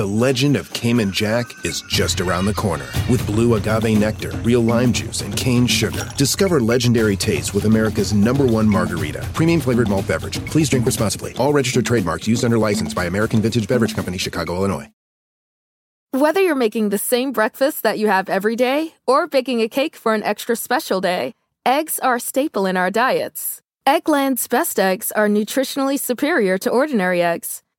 The legend of Cayman Jack is just around the corner. With blue agave nectar, real lime juice, and cane sugar. Discover legendary taste with America's number one margarita. Premium flavored malt beverage. Please drink responsibly. All registered trademarks used under license by American Vintage Beverage Company, Chicago, Illinois. Whether you're making the same breakfast that you have every day or baking a cake for an extra special day, eggs are a staple in our diets. Eggland's best eggs are nutritionally superior to ordinary eggs,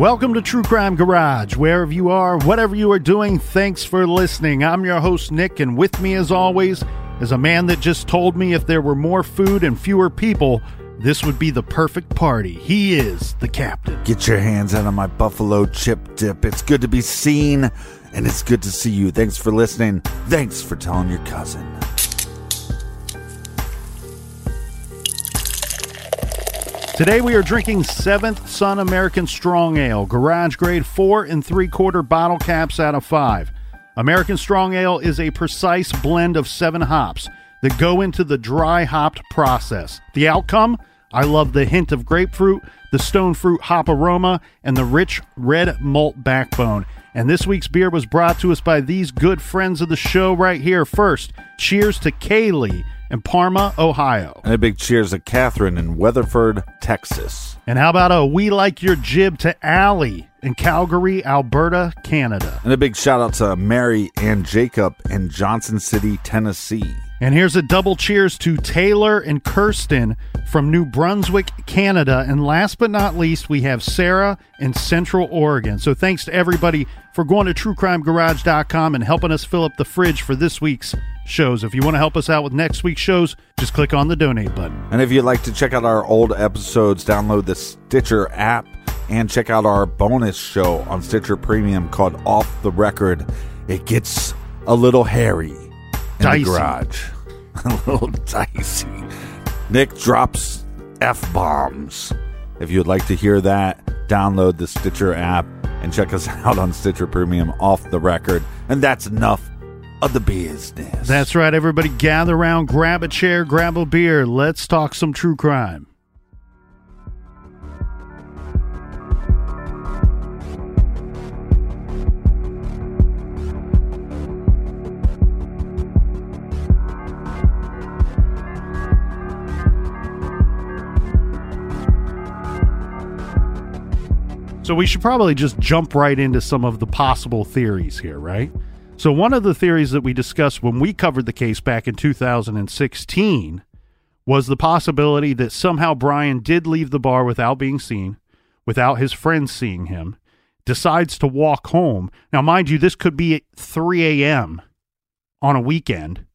Welcome to True Crime Garage. Wherever you are, whatever you are doing, thanks for listening. I'm your host, Nick, and with me, as always, is a man that just told me if there were more food and fewer people, this would be the perfect party. He is the captain. Get your hands out of my buffalo chip dip. It's good to be seen, and it's good to see you. Thanks for listening. Thanks for telling your cousin. Today we are drinking 7th Son American Strong Ale, garage grade 4 and 3 quarter bottle caps out of 5. American Strong Ale is a precise blend of 7 hops that go into the dry hopped process. The outcome? I love the hint of grapefruit, the stone fruit hop aroma, and the rich red malt backbone. And this week's beer was brought to us by these good friends of the show right here. First, cheers to Kaylee in Parma, Ohio. And a big cheers to Catherine in Weatherford, Texas. And how about a We Like Your Jib to Allie in Calgary, Alberta, Canada. And a big shout out to Mary and Jacob in Johnson City, Tennessee. And here's a double cheers to Taylor and Kirsten from New Brunswick, Canada. And last but not least, we have Sarah in Central Oregon. So thanks to everybody for going to truecrimegarage.com and helping us fill up the fridge for this week's shows. If you want to help us out with next week's shows, just click on the donate button. And if you'd like to check out our old episodes, download the Stitcher app and check out our bonus show on Stitcher Premium called Off the Record. It gets a little hairy in Dicey. the garage. a little dicey. Nick drops F bombs. If you'd like to hear that, download the Stitcher app and check us out on Stitcher Premium off the record. And that's enough of the business. That's right, everybody. Gather around, grab a chair, grab a beer. Let's talk some true crime. So we should probably just jump right into some of the possible theories here, right? So one of the theories that we discussed when we covered the case back in 2016 was the possibility that somehow Brian did leave the bar without being seen, without his friends seeing him, decides to walk home. Now, mind you, this could be at 3 a.m. on a weekend.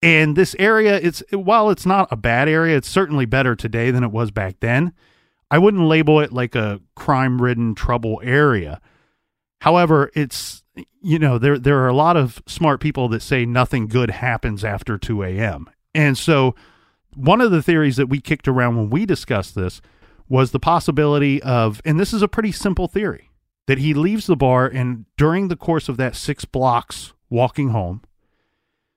And this area, it's while it's not a bad area, it's certainly better today than it was back then. I wouldn't label it like a crime ridden trouble area. However, it's you know, there there are a lot of smart people that say nothing good happens after 2 a.m. And so one of the theories that we kicked around when we discussed this was the possibility of, and this is a pretty simple theory, that he leaves the bar and during the course of that six blocks walking home,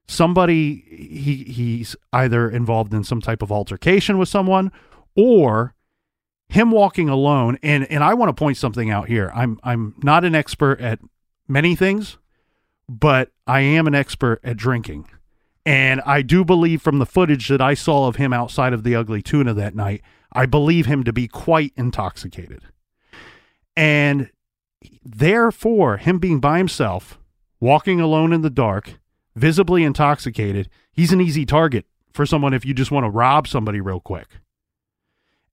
somebody he he's either involved in some type of altercation with someone or him walking alone and and I want to point something out here. I'm I'm not an expert at many things, but I am an expert at drinking. And I do believe from the footage that I saw of him outside of the Ugly Tuna that night, I believe him to be quite intoxicated. And therefore, him being by himself, walking alone in the dark, visibly intoxicated, he's an easy target for someone if you just want to rob somebody real quick.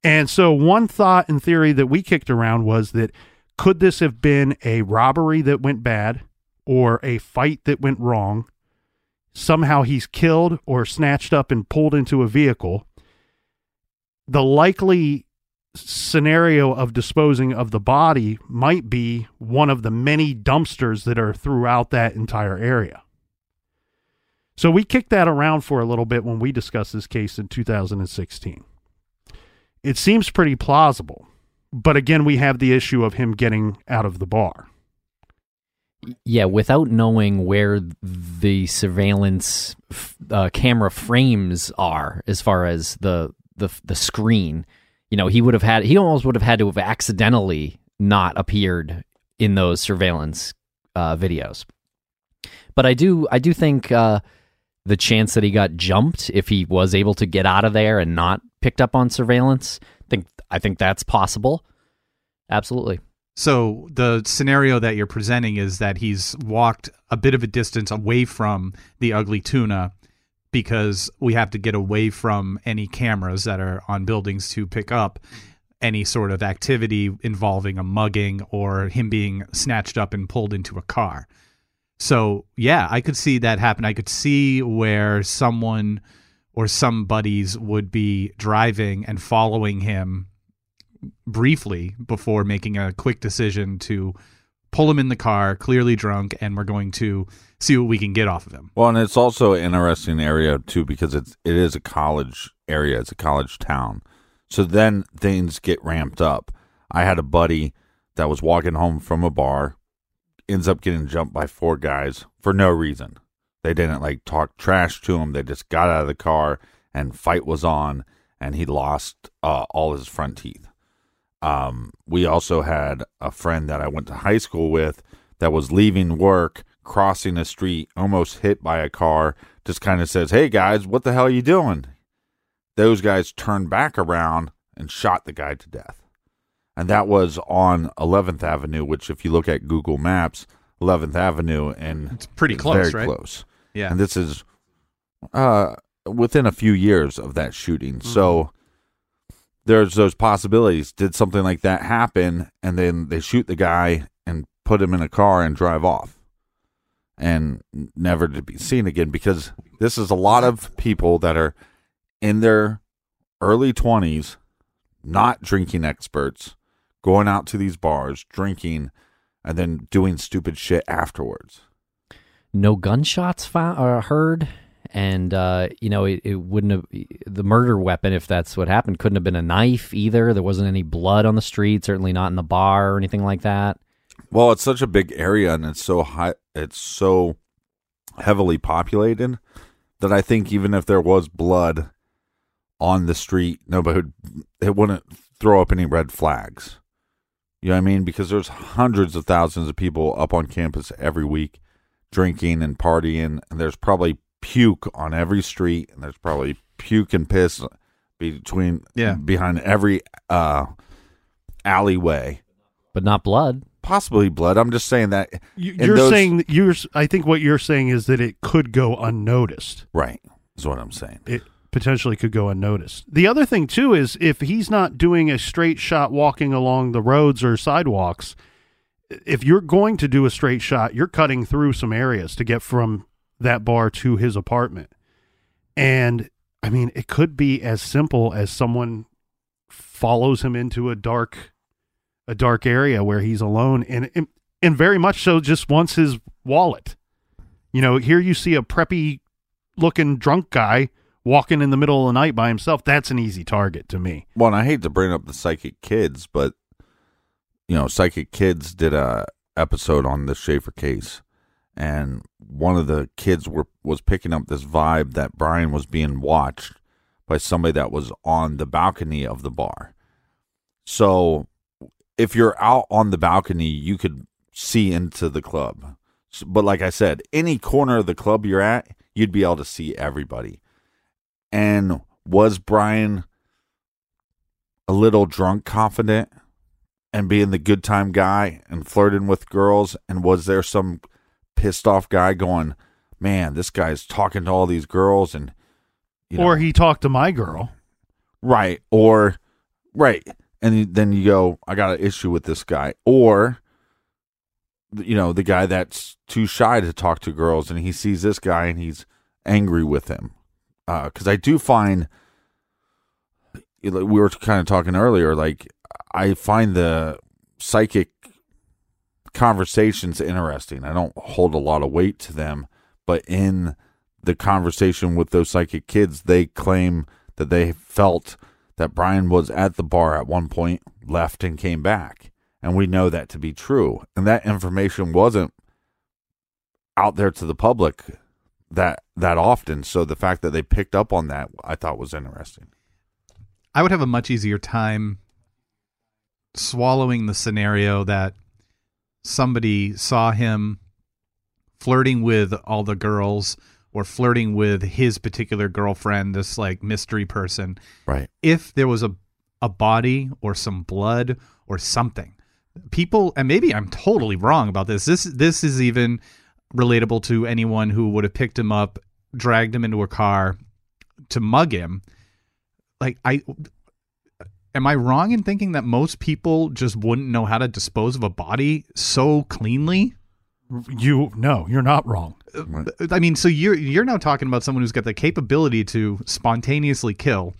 And so, one thought and theory that we kicked around was that could this have been a robbery that went bad or a fight that went wrong? Somehow he's killed or snatched up and pulled into a vehicle. The likely scenario of disposing of the body might be one of the many dumpsters that are throughout that entire area. So we kicked that around for a little bit when we discussed this case in 2016. It seems pretty plausible, but again, we have the issue of him getting out of the bar. Yeah, without knowing where the surveillance uh, camera frames are, as far as the the the screen, you know, he would have had he almost would have had to have accidentally not appeared in those surveillance uh, videos. But I do I do think uh, the chance that he got jumped if he was able to get out of there and not picked up on surveillance, I think I think that's possible. Absolutely. So the scenario that you're presenting is that he's walked a bit of a distance away from the ugly tuna because we have to get away from any cameras that are on buildings to pick up any sort of activity involving a mugging or him being snatched up and pulled into a car. So, yeah, I could see that happen. I could see where someone or some buddies would be driving and following him briefly before making a quick decision to pull him in the car, clearly drunk, and we're going to see what we can get off of him. Well, and it's also an interesting area too because it's it is a college area, it's a college town. So then things get ramped up. I had a buddy that was walking home from a bar, ends up getting jumped by four guys for no reason. They didn't like talk trash to him. They just got out of the car and fight was on, and he lost uh, all his front teeth. Um, we also had a friend that I went to high school with that was leaving work, crossing the street, almost hit by a car, just kind of says, Hey guys, what the hell are you doing? Those guys turned back around and shot the guy to death. And that was on 11th Avenue, which, if you look at Google Maps, 11th Avenue, and it's pretty close, very right? close. Yeah. And this is uh, within a few years of that shooting. Mm-hmm. So there's those possibilities. Did something like that happen, and then they shoot the guy and put him in a car and drive off, and never to be seen again? Because this is a lot of people that are in their early twenties, not drinking experts, going out to these bars, drinking, and then doing stupid shit afterwards. No gunshots found heard and uh, you know it, it, wouldn't have the murder weapon if that's what happened couldn't have been a knife either. There wasn't any blood on the street certainly not in the bar or anything like that. Well it's such a big area and it's so high it's so heavily populated that i think even if there was blood on the street nobody would it wouldn't throw up any red flags. You know what i mean? Because there's hundreds of thousands of people up on campus every week drinking and partying and there's probably puke on every street, and there's probably puke and piss between yeah behind every uh, alleyway, but not blood. Possibly blood. I'm just saying that you, are those, saying you're. I think what you're saying is that it could go unnoticed. Right. Is what I'm saying. It potentially could go unnoticed. The other thing too is if he's not doing a straight shot walking along the roads or sidewalks, if you're going to do a straight shot, you're cutting through some areas to get from that bar to his apartment. And I mean, it could be as simple as someone follows him into a dark a dark area where he's alone and and, and very much so just wants his wallet. You know, here you see a preppy looking drunk guy walking in the middle of the night by himself. That's an easy target to me. Well, and I hate to bring up the psychic kids, but you know, psychic kids did a episode on the Shaffer case and one of the kids were was picking up this vibe that Brian was being watched by somebody that was on the balcony of the bar. So if you're out on the balcony, you could see into the club. But like I said, any corner of the club you're at, you'd be able to see everybody. And was Brian a little drunk confident and being the good time guy and flirting with girls? And was there some pissed off guy going, man, this guy's talking to all these girls and you know, or he talked to my girl. right or right and then you go i got an issue with this guy or you know the guy that's too shy to talk to girls and he sees this guy and he's angry with him uh, because i do find we were kind of talking earlier like i find the psychic conversations interesting. I don't hold a lot of weight to them but in the conversation with those psychic kids they claim that they felt that brian was at the bar at one point left and came back. And we know that to be true. And that information wasn't out there to the public that that often. So the fact that they picked up on that i thought was interesting. I would have a much easier time swallowing the scenario that somebody saw him flirting with all the girls or flirting with his particular girlfriend, this like mystery person, right if there was a a body or some blood or something. People and maybe I'm totally wrong about this. This this is even relatable to anyone who would have picked him up, dragged him into a car to mug him. Like I am I wrong in thinking that most people just wouldn't know how to dispose of a body so cleanly? You no, you're not wrong. I mean, so you're you're now talking about someone who's got the capability to spontaneously kill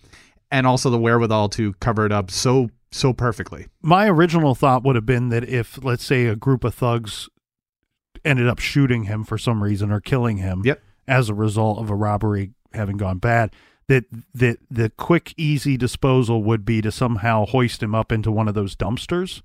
and also the wherewithal to cover it up so so perfectly. My original thought would have been that if let's say a group of thugs ended up shooting him for some reason or killing him Yep. as a result of a robbery having gone bad, that that the quick easy disposal would be to somehow hoist him up into one of those dumpsters.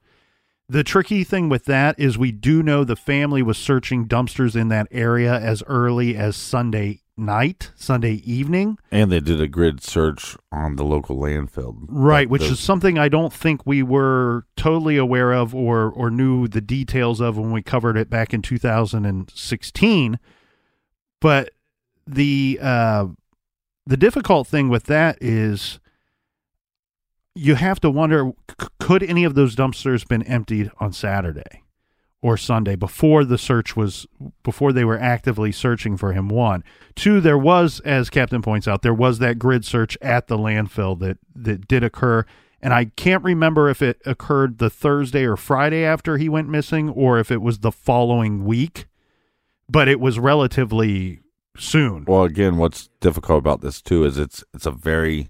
The tricky thing with that is we do know the family was searching dumpsters in that area as early as Sunday night, Sunday evening. and they did a grid search on the local landfill Right, which those- is something I don't think we were totally aware of or or knew the details of when we covered it back in 2016. But the uh, the difficult thing with that is you have to wonder could any of those dumpsters been emptied on Saturday or Sunday before the search was before they were actively searching for him? One. Two there was as captain points out there was that grid search at the landfill that that did occur. And I can't remember if it occurred the Thursday or Friday after he went missing or if it was the following week but it was relatively soon Well, again, what's difficult about this too is it's it's a very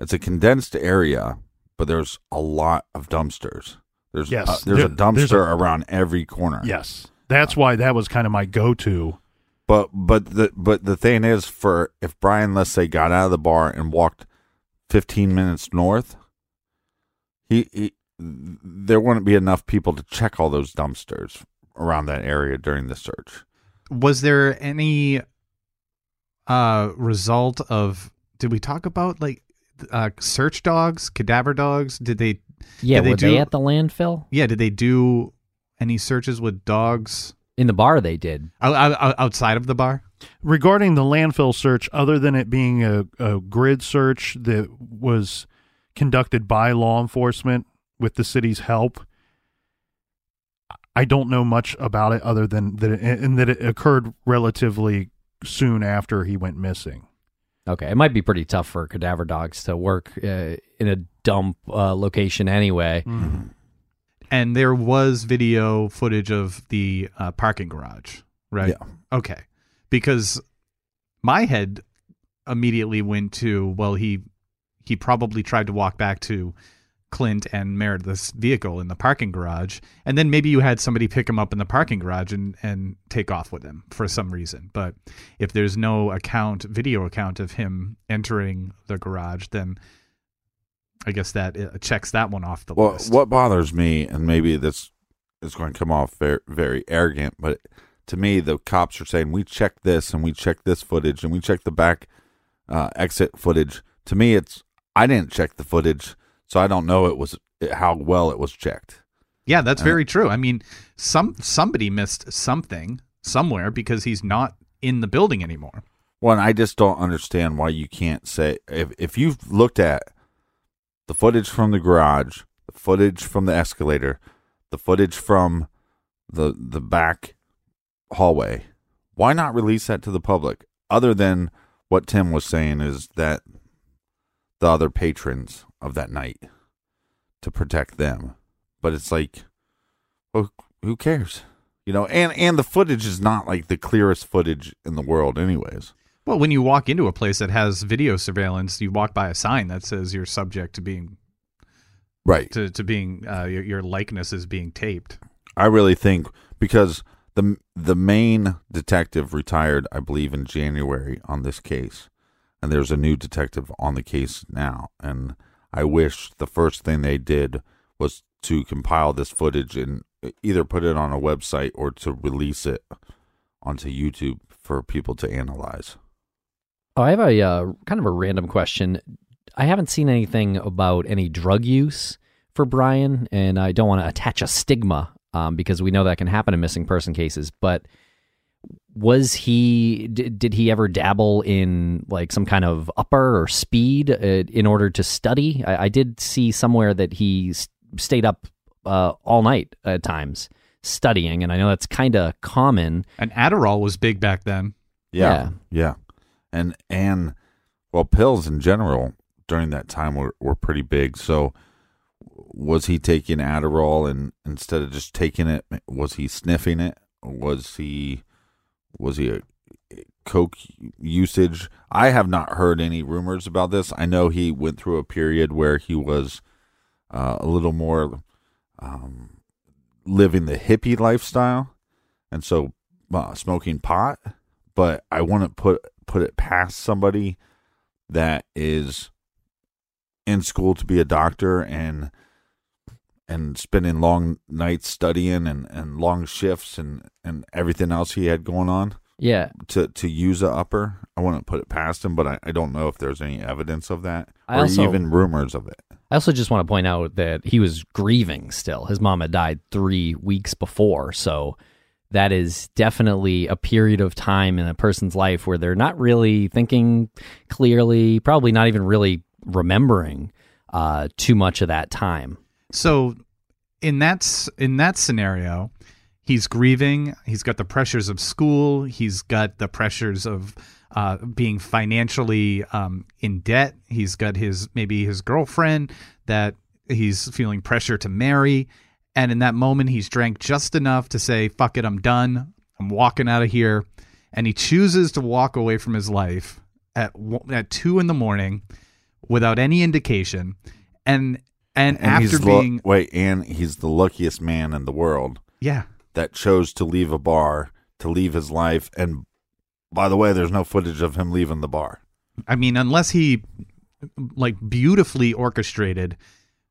it's a condensed area, but there's a lot of dumpsters. There's Yes, uh, there's a dumpster there's a- around every corner. yes that's why that was kind of my go-to But but the but the thing is, for if Brian, let's say, got out of the bar and walked 15 minutes north, he, he there wouldn't be enough people to check all those dumpsters around that area during the search. Was there any uh result of did we talk about like uh search dogs, cadaver dogs? Did they Yeah, Did they were do- they at the landfill? yeah, did they do any searches with dogs In the bar, they did. out, out, outside of the bar? regarding the landfill search, other than it being a, a grid search that was conducted by law enforcement with the city's help, I don't know much about it other than that, it, and that it occurred relatively soon after he went missing. Okay, it might be pretty tough for cadaver dogs to work uh, in a dump uh, location anyway. And there was video footage of the uh, parking garage, right? Yeah. Okay. Because my head immediately went to well he he probably tried to walk back to Clint and Meredith's vehicle in the parking garage and then maybe you had somebody pick him up in the parking garage and and take off with him for some reason but if there's no account video account of him entering the garage then I guess that checks that one off the Well, list. what bothers me, and maybe this is going to come off very, very arrogant, but to me, the cops are saying we checked this and we checked this footage and we checked the back uh, exit footage. To me, it's I didn't check the footage, so I don't know it was how well it was checked. Yeah, that's very true. I mean, some somebody missed something somewhere because he's not in the building anymore. Well, and I just don't understand why you can't say if if you've looked at the footage from the garage, the the footage from the escalator, the footage from the the back hallway. Why not release that to the public? Other than what Tim was saying is that the other patrons of that night to protect them. But it's like, well, who cares? You know, and and the footage is not like the clearest footage in the world, anyways. Well, when you walk into a place that has video surveillance, you walk by a sign that says you're subject to being Right. to, to being uh, your, your likeness is being taped. I really think because the the main detective retired, I believe, in January on this case, and there's a new detective on the case now. And I wish the first thing they did was to compile this footage and either put it on a website or to release it onto YouTube for people to analyze. Oh, I have a uh, kind of a random question. I haven't seen anything about any drug use for Brian, and I don't want to attach a stigma um, because we know that can happen in missing person cases. But was he? Did, did he ever dabble in like some kind of upper or speed uh, in order to study? I, I did see somewhere that he s- stayed up uh, all night at times studying, and I know that's kind of common. And Adderall was big back then. Yeah, yeah, and and well, pills in general during that time were were pretty big. So, was he taking Adderall and instead of just taking it, was he sniffing it? Was he was he a coke usage? I have not heard any rumors about this. I know he went through a period where he was uh, a little more um, living the hippie lifestyle, and so uh, smoking pot but I wouldn't put put it past somebody that is in school to be a doctor and and spending long nights studying and, and long shifts and, and everything else he had going on Yeah, to, to use a upper. I wouldn't put it past him, but I, I don't know if there's any evidence of that I or also- even rumors of it. I also just want to point out that he was grieving still. His mom had died three weeks before. So that is definitely a period of time in a person's life where they're not really thinking clearly, probably not even really remembering uh, too much of that time. So in that in that scenario, he's grieving. He's got the pressures of school. He's got the pressures of uh, being financially um, in debt. He's got his maybe his girlfriend that he's feeling pressure to marry. And in that moment, he's drank just enough to say, "Fuck it, I'm done. I'm walking out of here." And he chooses to walk away from his life at at two in the morning without any indication. And and, And after he's lu- being wait, and he's the luckiest man in the world yeah that chose to leave a bar, to leave his life. And by the way, there's no footage of him leaving the bar. I mean, unless he like beautifully orchestrated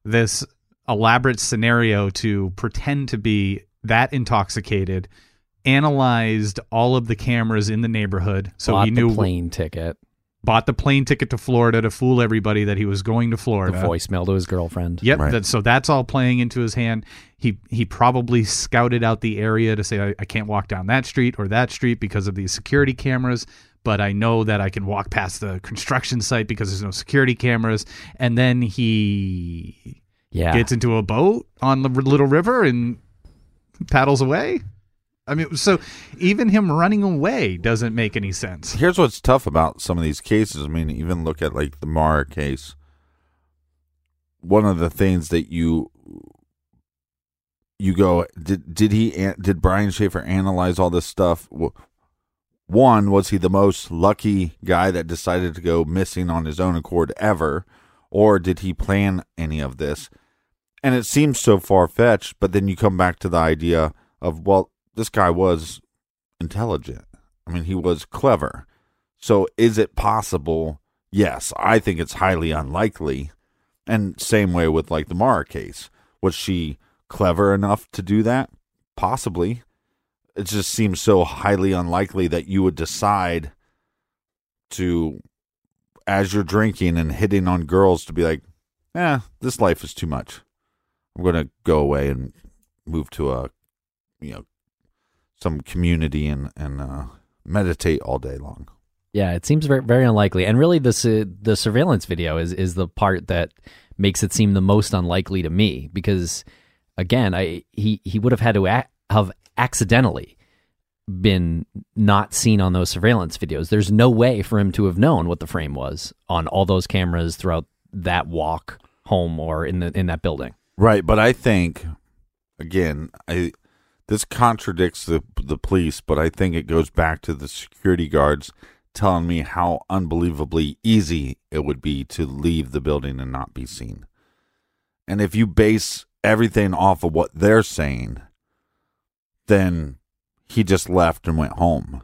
this elaborate scenario to pretend to be that intoxicated, analyzed all of the cameras in the neighborhood, so Bought he knew the plane ticket, bought the plane ticket to Florida to fool everybody that he was going to Florida. the voicemail to his girlfriend. Yep. Right. That, so that's all playing into his hand. He he probably scouted out the area to say I, I can't walk down that street or that street because of these security cameras, but I know that I can walk past the construction site because there's no security cameras. And then he Yeah. gets into a boat on the little river and paddles away. I mean, so even him running away doesn't make any sense. Here's what's tough about some of these cases. I mean, even look at like the Maura case. One of the things that you you go did did he did Brian Shaffer analyze all this stuff? One was he the most lucky guy that decided to go missing on his own accord ever, or did he plan any of this? And it seems so far fetched, but then you come back to the idea of well, this guy was intelligent. I mean, he was clever. So is it possible? Yes, I think it's highly unlikely. And same way with like the Maura case. Was she clever enough to do that? Possibly. It just seems so highly unlikely that you would decide to as you're drinking and hitting on girls to be like, "Eh, this life is too much. I'm going to go away and move to a you know some community and and uh, meditate all day long." Yeah, it seems very very unlikely. And really, the the surveillance video is is the part that makes it seem the most unlikely to me because, again, I he he would have had to a- have accidentally been not seen on those surveillance videos. There's no way for him to have known what the frame was on all those cameras throughout that walk home or in the in that building. Right, but I think again, I this contradicts the the police, but I think it goes back to the security guards telling me how unbelievably easy it would be to leave the building and not be seen. And if you base everything off of what they're saying, then he just left and went home.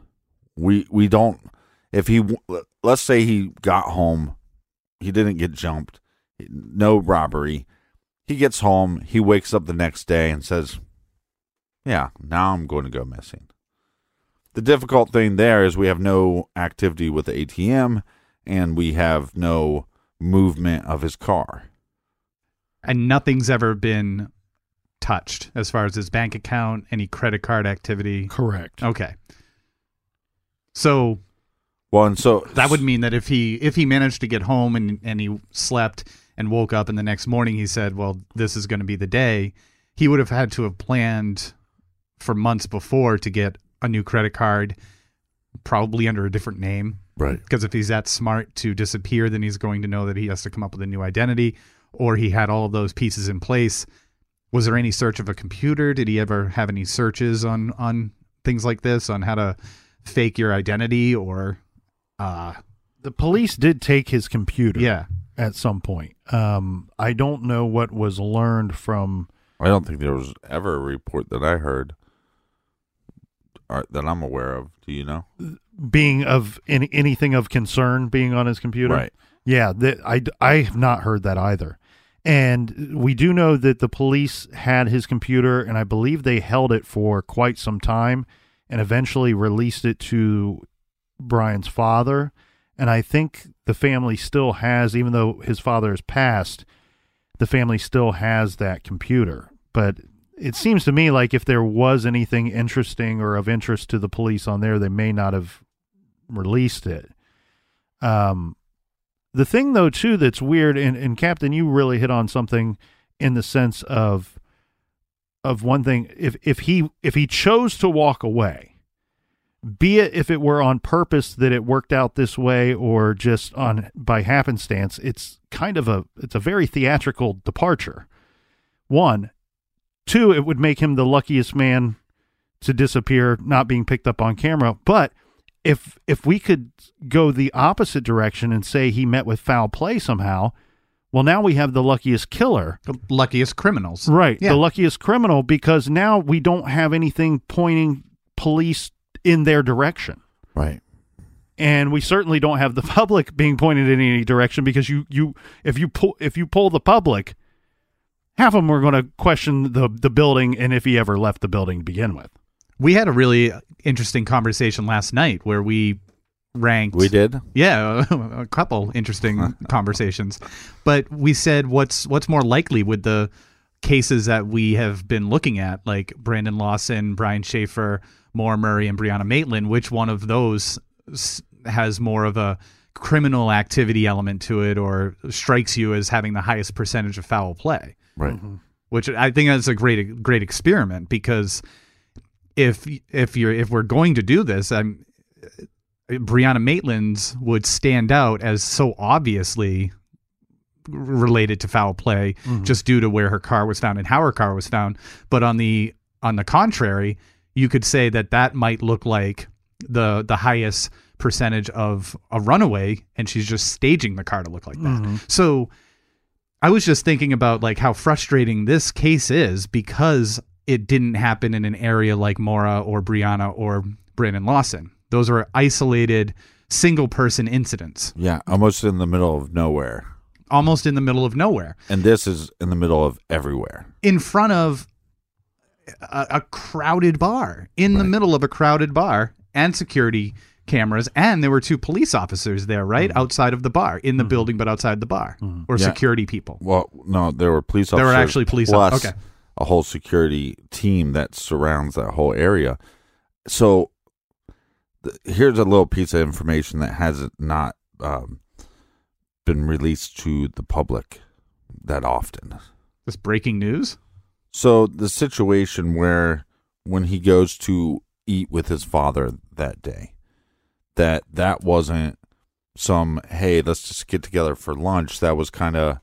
We we don't if he let's say he got home, he didn't get jumped, no robbery. He gets home, he wakes up the next day and says, "Yeah, now I'm going to go missing." The difficult thing there is we have no activity with the ATM and we have no movement of his car. And nothing's ever been touched as far as his bank account, any credit card activity. Correct. Okay. So Well, and so that would mean that if he if he managed to get home and and he slept and woke up and the next morning he said, "Well, this is going to be the day," he would have had to have planned for months before to get a new credit card, probably under a different name. right. Because if he's that smart to disappear, then he's going to know that he has to come up with a new identity, or he had all of those pieces in place. Was there any search of a computer? Did he ever have any searches on on things like this, on how to fake your identity, or uh, The police did take his computer. yeah, At some point. Um, I don't know what was learned from. I don't think there was ever a report that I heard or that I'm aware of. Do you know? being of any, anything of concern being on his computer. Right. Yeah, that I I have not heard that either. And we do know that the police had his computer and I believe they held it for quite some time and eventually released it to Brian's father. And I think the family still has even though his father has passed, the family still has that computer. But it seems to me like if there was anything interesting or of interest to the police on there, they may not have released it. Um, the thing though too that's weird, and, and Captain, you really hit on something in the sense of of one thing. If if he if he chose to walk away, be it if it were on purpose that it worked out this way or just on by happenstance, it's kind of a it's a very theatrical departure. One, two, it would make him the luckiest man to disappear, not being picked up on camera. But if if we could go the opposite direction and say he met with foul play somehow, well, now we have the luckiest killer, the luckiest criminals. right? Yeah. The luckiest criminal because now we don't have anything pointing police in their direction. Right. And we certainly don't have the public being pointed in any direction because you, you if you pull if you pull the public, half of them were going to question the the building and if he ever left the building to begin with. We had a really interesting conversation last night where we ranked. We did. Yeah, a couple interesting conversations. But we said what's what's more likely with the cases that we have been looking at, like Brandon Lawson, Brian Shaffer, Maura Murray, and Brianna Maitland, which one of those has more of a criminal activity element to it or strikes you as having the highest percentage of foul play? Right. Mm-hmm. which I think that's a great great experiment because if if you're if we're going to do this, I'm Brianna Maitland's would stand out as so obviously related to foul play mm-hmm. just due to where her car was found and how her car was found. But on the on the contrary you could say that that might look like the the highest percentage of a runaway and she's just staging the car to look like that. Mm-hmm. So I was just thinking about like how frustrating this case is because it didn't happen in an area like Maura or Brianna or Brandon Lawson. Those are isolated single person incidents, Yeah, almost in the middle of nowhere. almost in the middle of nowhere, And this is in the middle of everywhere. in front of a, a crowded bar, in the middle of a crowded bar, and security cameras, and there were two police officers there, right mm-hmm. outside of the bar, in the mm-hmm. building, but outside the bar, mm-hmm. or Yeah. security people. Well, no, there were police officers. There were actually police plus off- okay. a whole security team that surrounds that whole area. So th- here's a little piece of information that has not um, been released to the public that often. This breaking news. So the situation where when he goes to eat with his father that day, that that wasn't some hey let's just get together for lunch. That was kind of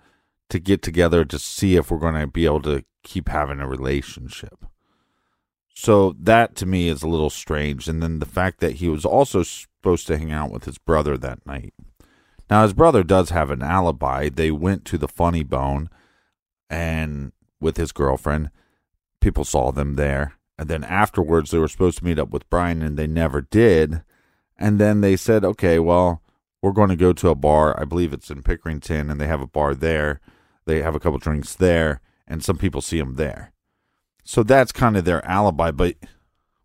to get together to see if we're going to be able to keep having a relationship. So that to me is a little strange. And then the fact that he was also supposed to hang out with his brother that night. Now, his brother does have an alibi. They went to the funny bone and with his girlfriend, people saw them there. And then afterwards, they were supposed to meet up with Brian and they never did. And then they said, okay, well, we're going to go to a bar. I believe it's in Pickerington and they have a bar there. They have a couple drinks there and some people see him there. So that's kind of their alibi. But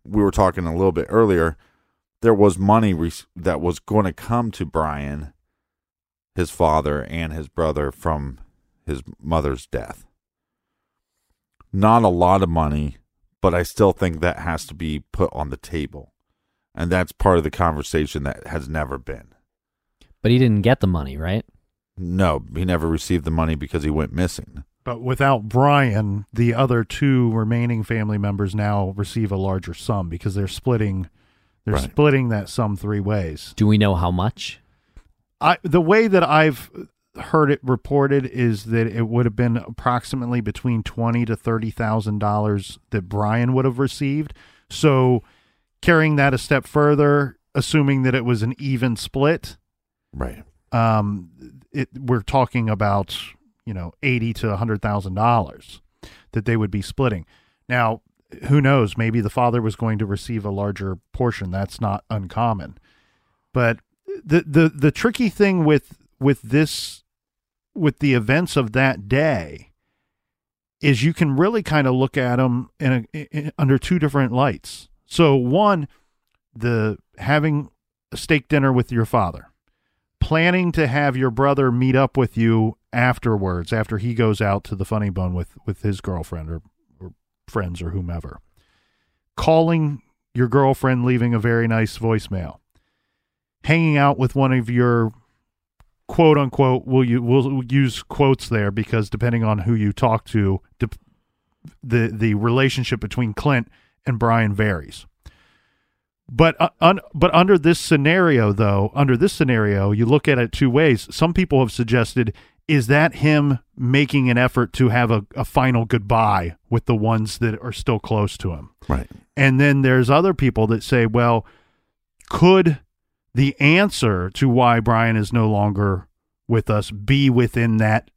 we were talking a little bit earlier. There was money that was going to come to Brian, his father, and his brother from his mother's death. Not a lot of money, but I still think that has to be put on the table. And that's part of the conversation that has never been. But he didn't get the money, right? No, he never received the money because he went missing. But without Brian, the other two remaining family members now receive a larger sum because they're splitting they're Right. splitting that sum three ways. Do we know how much? I the way that I've heard it reported is that it would have been approximately between twenty to thirty thousand dollars that Brian would have received. So carrying that a step further, assuming that it was an even split, Right. um, it, we're talking about you know eighty to a hundred thousand dollars that they would be splitting. Now, who knows? Maybe the father was going to receive a larger portion. That's not uncommon. But the the the tricky thing with with this with the events of that day is you can really kind of look at them in, a, in under two different lights. So one, the having a steak dinner with your father. Planning to have your brother meet up with you afterwards after he goes out to the funny bone with with his girlfriend or, or friends or whomever. Calling your girlfriend leaving a very nice voicemail. Hanging out with one of your quote unquote will you will use quotes there because depending on who you talk to the the relationship between Clint and Brian varies but uh, un, but under this scenario, though, under this scenario, you look at it two ways. Some people have suggested is that him making an effort to have a, a final goodbye with the ones that are still close to him. Right. And then there's other people that say, well, could the answer to why Brian is no longer with us be within that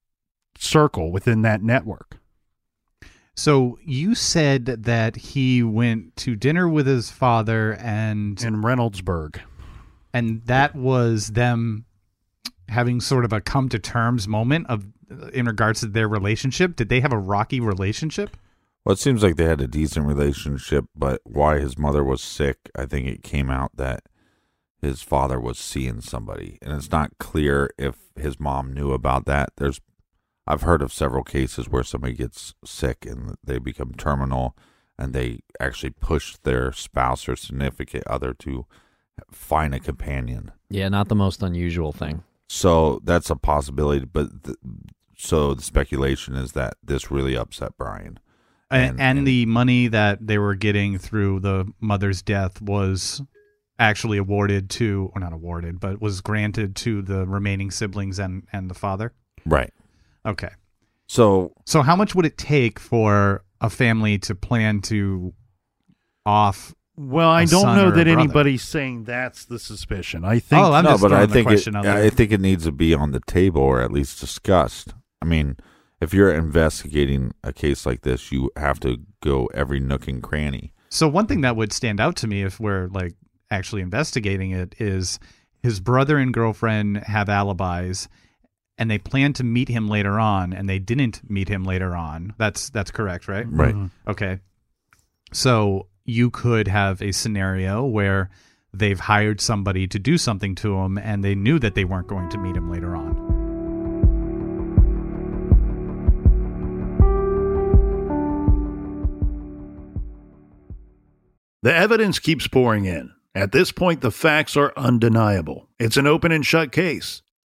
circle, within that network? So you said that he went to dinner with his father and In Reynoldsburg. and that was them having sort of a come to terms moment of in regards to their relationship. Did they have a rocky relationship? Well, it seems like they had a decent relationship, but why his mother was sick, I think it came out that his father was seeing somebody, and it's not clear if his mom knew about that. There's, I've heard of several cases where somebody gets sick and they become terminal, and they actually push their spouse or significant other to find a companion. Yeah, not the most unusual thing. So that's a possibility, but th- so the speculation is that this really upset Brian. And, And- and, and- the money that they were getting through the mother's death was actually awarded to, or not awarded, but was granted to the remaining siblings and, and the father. Right. Okay. So So how much would it take for a family to plan to off? Well, I A don't know that anybody's saying that's the suspicion. I think Oh, I'm no, just but I think it, question out there. I think it needs to be on the table or at least discussed. I mean, if you're investigating a case like this, you have to go every nook and cranny. So one thing that would stand out to me if we're like actually investigating it is his brother and girlfriend have alibis and they plan to meet him later on and they didn't meet him later on. That's that's correct, right? Right. Mm-hmm. Okay. So you could have a scenario where they've hired somebody to do something to him and they knew that they weren't going to meet him later on. The evidence keeps pouring in, At this point, the facts are undeniable. It's an open and shut case.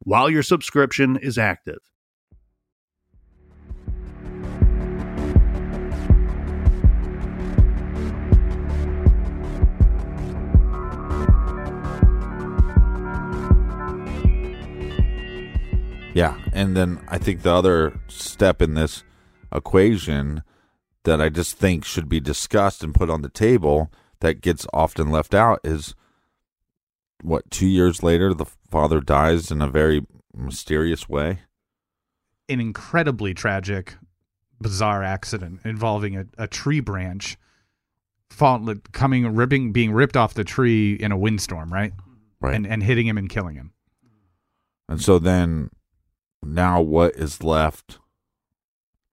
while your subscription is active. Yeah, and then I think the other step in this equation that I just think should be discussed and put on the table that gets often left out is what two years later the father dies in a very mysterious way. An incredibly tragic, bizarre accident involving a, a tree branch fall, coming ripping being ripped off the tree in a windstorm, right? Right. And and hitting him and killing him. And so then now what is left?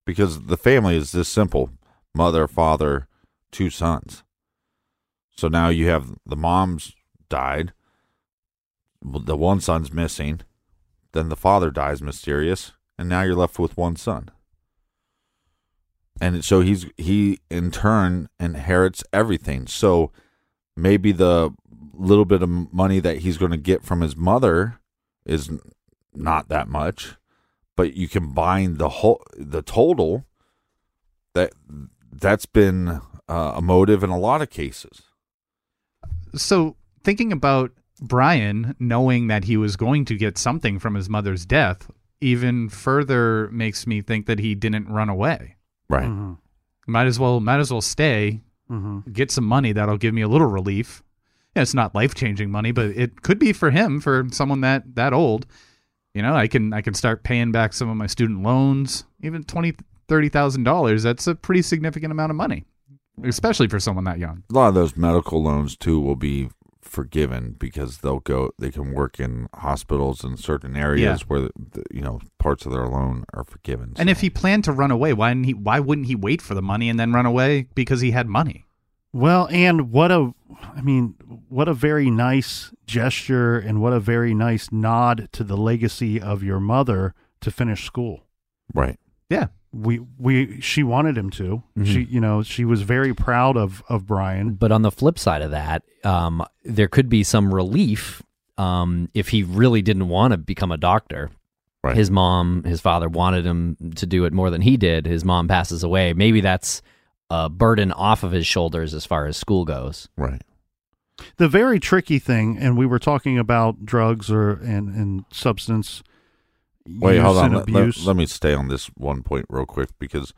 Because the family is this simple mother, father, two sons. So now you have the mom's died, the one son's missing, then the father dies mysterious, and now you're left with one son. And so he's he in turn inherits everything. So maybe the little bit of money that he's going to get from his mother is not that much, but you combine the whole the total that that's been uh, a motive in a lot of cases. So thinking about Brian knowing that he was going to get something from his mother's death even further makes me think that he didn't run away. Right. Mm-hmm. Might as well might as well stay, Mm-hmm. get some money that'll give me a little relief. Yeah, it's not life changing money, but it could be for him for someone that that old. You know, I can I can start paying back some of my student loans, even twenty thirty thousand dollars. That's a pretty significant amount of money, especially for someone that young. A lot of those medical loans too will be forgiven because they'll go they can work in hospitals in certain areas Yeah. where the, you know parts of their loan are forgiven. And if he planned to run away, why didn't he? Why wouldn't he wait for the money and then run away because he had money? Well, and what a, I mean, what a very nice gesture and what a very nice nod to the legacy of your mother to finish school. right. Yeah, We, we, she wanted him to. She, you know, she was very proud of, of Brian. But on the flip side of that, um, there could be some relief um, if he really didn't want to become a doctor. Right. His mom, his father wanted him to do it more than he did. His mom passes away. Maybe that's a burden off of his shoulders as far as school goes. Right. The very tricky thing, and we were talking about drugs or, and, and substance Wait, hold on. Let, let- let me stay on this one point real quick because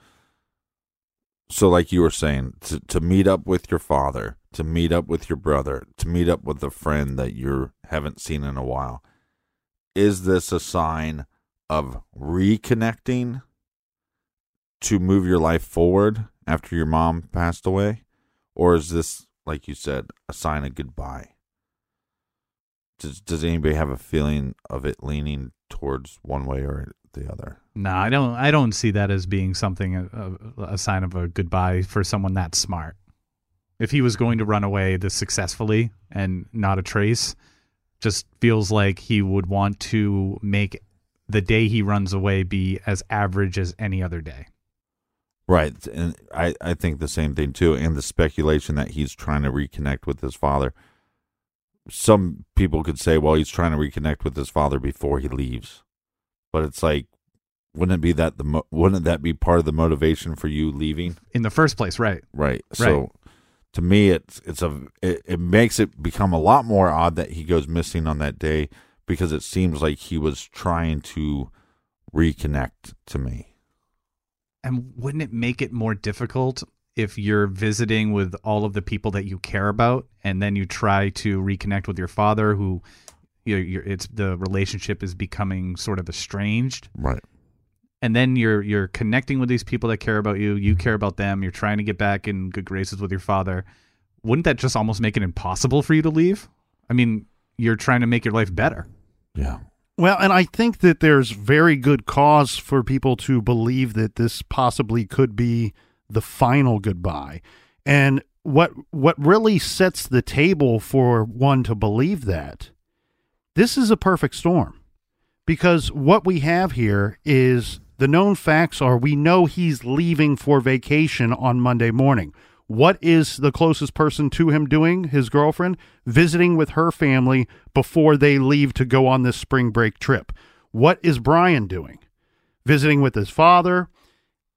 so like you were saying to to meet up with your father, to meet up with your brother, to meet up with a friend that you haven't seen in a while. Is this a sign of reconnecting to move your life forward after your mom passed away or is this like you said a sign of goodbye? Does does anybody have a feeling of it leaning towards one way or the other? no, I don't. I don't see that as being something a, a, a sign of a goodbye for someone that smart. If he was going to run away this successfully and not a trace, just feels like he would want to make the day he runs away be as average as any other day. Right. And I, I think the same thing too. And the speculation that he's trying to reconnect with his father. Some people could say, well, he's trying to reconnect with his father before he leaves. But it's like wouldn't it be that the mo- wouldn't that be part of the motivation for you leaving? in the first place, right? Right. So to me, it's it's a it, it makes it become a lot more odd that he goes missing on that day because it seems like he was trying to reconnect to me. And wouldn't it make it more difficult if you're visiting with all of the people that you care about, and then you try to reconnect with your father, who you're, you're, it's the relationship is becoming sort of estranged, Right. and then you're you're connecting with these people that care about you. You care about them. You're trying to get back in good graces with your father. Wouldn't that just almost make it impossible for you to leave? I mean, you're trying to make your life better. Yeah. Well, and I think that there's very good cause for people to believe that this possibly could be the final goodbye. And what what really sets the table for one to believe that this is a perfect storm. Because what we have here is the known facts are we know he's leaving for vacation on Monday morning. What is the closest person to him doing? His girlfriend visiting with her family before they leave to go on this spring break trip. What is Brian doing? Visiting with his father,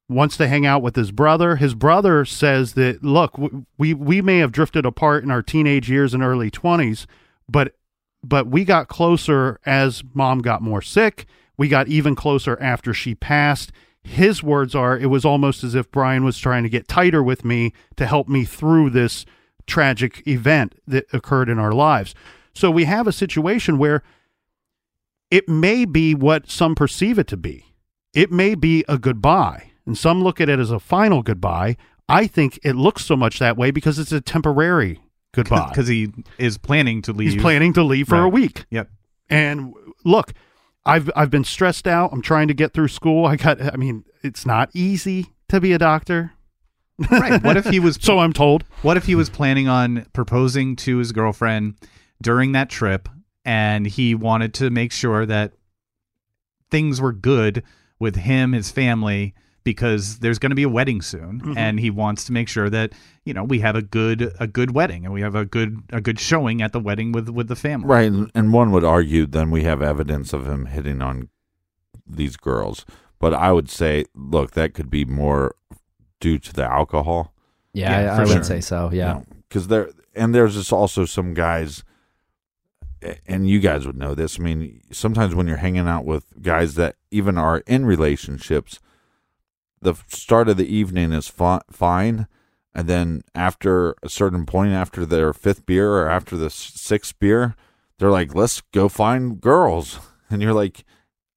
wants to hang out with his brother. His brother says that look, we we may have drifted apart in our teenage years and early 20s, but but we got closer as mom got more sick. We got even closer after she passed. His words are it was almost as if Brian was trying to get tighter with me to help me through this tragic event that occurred in our lives. So we have a situation where it may be what some perceive it to be. It may be a goodbye, and some look at it as a final goodbye. I think it looks so much that way because it's a temporary goodbye. because he is planning to leave. He's planning to leave for a week. Yep. And look, I've I've been stressed out. I'm trying to get through school. I got I mean, it's not easy to be a doctor. Right. What if he was So I'm told. What if he was planning on proposing to his girlfriend during that trip and he wanted to make sure that things were good with him, his family, because there's going to be a wedding soon Mm-hmm. and he wants to make sure that, you know, we have a good a good wedding and we have a good a good showing at the wedding with with the family. Right. And, and one would argue then we have evidence of him hitting on these girls. But I would say, look, that could be more due to the alcohol. Yeah, Yeah, I, for I would say so. Yeah. because there and there's just also some guys, and you guys would know this. I mean, sometimes when you're hanging out with guys that even are in relationships, the start of the evening is fi- fine, and then after a certain point, after their fifth beer or after the s- sixth beer, they're like, "Let's go find girls," and you're like,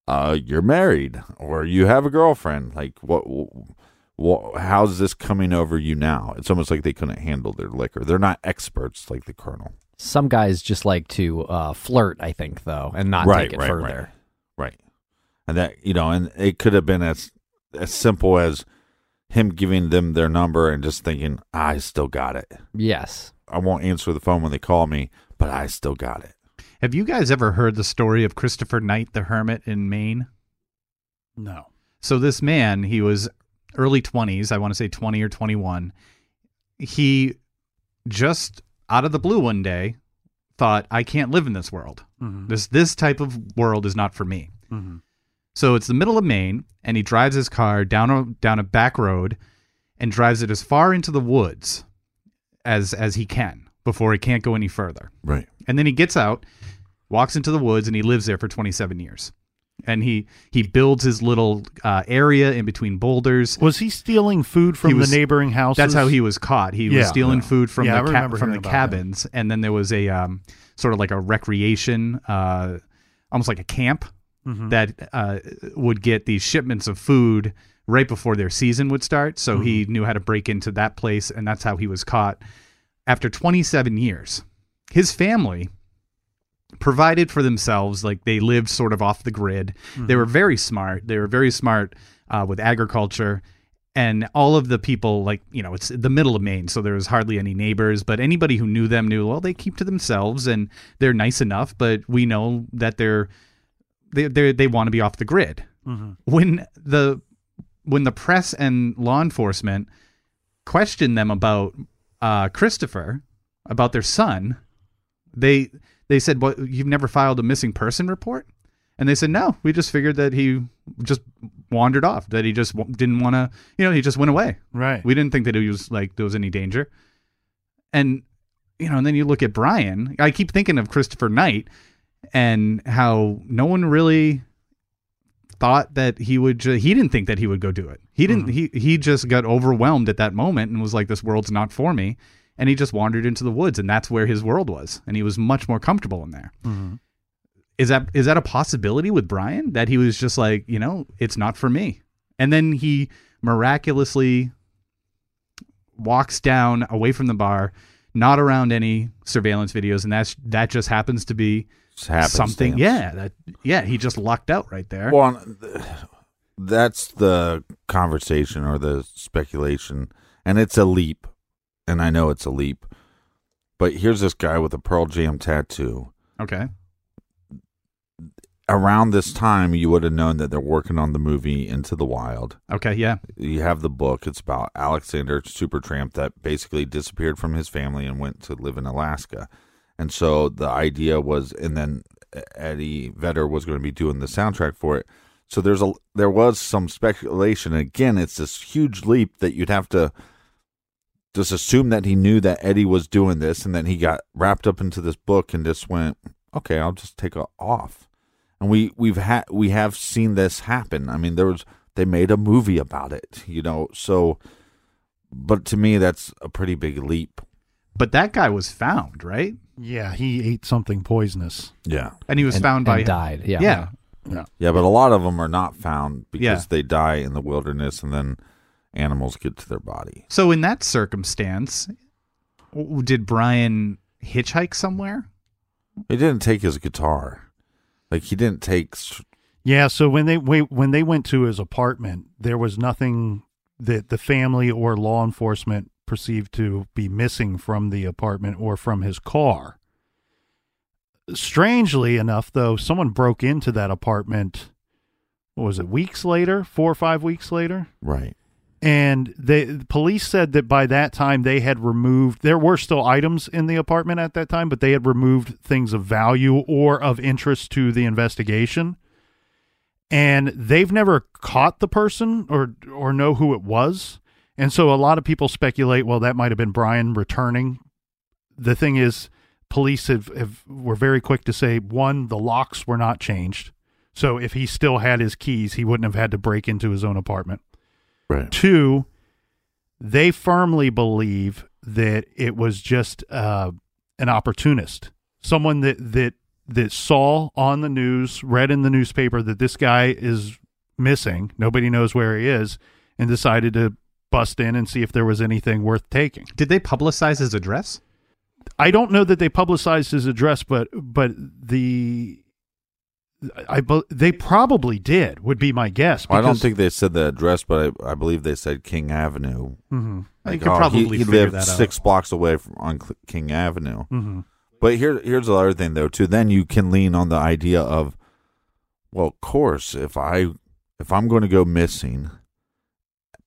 "Uh, you're married or you have a girlfriend. Like, what?" Wha how's this coming over you now? It's almost like they couldn't handle their liquor. They're not experts like the colonel. Some guys just like to uh, flirt, I think, though, and not Right, take it right, further. Right. And that you know, and it could have been as as simple as him giving them their number and just thinking, I still got it. Yes. I won't answer the phone when they call me, but I still got it. Have you guys ever heard the story of Christopher Knight the hermit in Maine? No. So this man, he was early 20s, I want to say 20 or 21. He just out of the blue one day thought I can't live in this world. Mhm. This this type of world is not for me. Mhm. So it's the middle of Maine and he drives his car down a down a back road and drives it as far into the woods as as he can before he can't go any further. Right. And then he gets out, walks into the woods, and he lives there for 27 years. And he he builds his little uh, area in between boulders. Was he stealing food from was- the neighboring houses? That's how he was caught. He Yeah. was stealing Yeah. food from Yeah, the ca- from the hearing about that. cabins, and then there was a um, sort of like a recreation, uh, almost like a camp Mhm. that uh, would get these shipments of food right before their season would start. So he Mm-hmm. knew how to break into that place, and that's how he was caught. After 27 years, his family provided for themselves. Like they lived sort of off the grid. Mm-hmm. They were very smart. They were very smart uh, with agriculture. And all of the people, like, you know, it's the middle of Maine, so there was hardly any neighbors, but anybody who knew them knew, well, they keep to themselves and they're nice enough, but we know that they're, they, they, they want to be off the grid. Mhm. When the, when the press and law enforcement questioned them about uh, Christopher, about their son, they, they said, "What? You've never filed a missing person report?" And they said, no, we just figured that he just wandered off, that he just w- didn't want to, you know, he just went away. Right. We didn't think that he was like there was any danger. And you know, and then you look at Brian. I keep thinking of Christopher Knight and how no one really thought that he would. Ju- he didn't think that he would go do it. He didn't. Mm-hmm. He he just got overwhelmed at that moment and was like, "This world's not for me." And he just wandered into the woods, and that's where his world was, and he was much more comfortable in there. Mm-hmm. Is that is that a possibility with Brian that he was just like, you know, it's not for me, and then he miraculously walks down away from the bar, not around any surveillance videos, and that's that just happens to be something. Yeah, that yeah, he just lucked out right there. Well, that's the conversation or the speculation, and it's a leap, and I know it's a leap. But here's this guy with a Pearl Jam tattoo. okay, Around this time, you would have known that they're working on the movie Into the Wild. okay, yeah, You have the book. It's about Alexander Supertramp that basically disappeared from his family and went to live in Alaska. And so the idea was, and then Eddie Vedder was going to be doing the soundtrack for it. So there's a there was some speculation. Again, it's this huge leap that you'd have to just assume that he knew that Eddie was doing this, and then he got wrapped up into this book and just went, "Okay, I'll just take it off." And we we've had we have seen this happen. I mean, there was they made a movie about it, you know. So, but to me, that's a pretty big leap. but that guy was found right, Yeah, he ate something poisonous. Yeah, and he was and, found by and died. Yeah. yeah. yeah, but a lot of them are not found because Yeah. they die in the wilderness, and then animals get to their body. So in that circumstance, did Brian hitchhike somewhere? He didn't take his guitar, like he didn't take. Yeah, so when they when they went to his apartment, there was nothing that the family or law enforcement perceived to be missing from the apartment or from his car. Strangely enough, though, someone broke into that apartment. What was it? Weeks later, four or five weeks later, Right. And they the police said that by that time they had removed. There were still items in the apartment at that time, but they had removed things of value or of interest to the investigation and they've never caught the person or or know who it was. And so a lot of people speculate, well, that might have been Brian returning. The thing is, police have, have were very quick to say one, the locks were not changed. So if he still had his keys, he wouldn't have had to break into his own apartment. Right. Two, they firmly believe that it was just uh, an opportunist, someone that that that saw on the news, read in the newspaper that this guy is missing, nobody knows where he is, and decided to bust in and see if there was anything worth taking. Did they publicize his address? I don't know that they publicized his address, but but the I they probably did would be my guess. I don't think they said the address, but I, I believe they said King Avenue. Mhm. You could oh, probably he, figure lived that out. six blocks away from on King Avenue. Mhm. But here, here's the other thing though too. Then you can lean on the idea of, well, of course, if I if I'm going to go missing,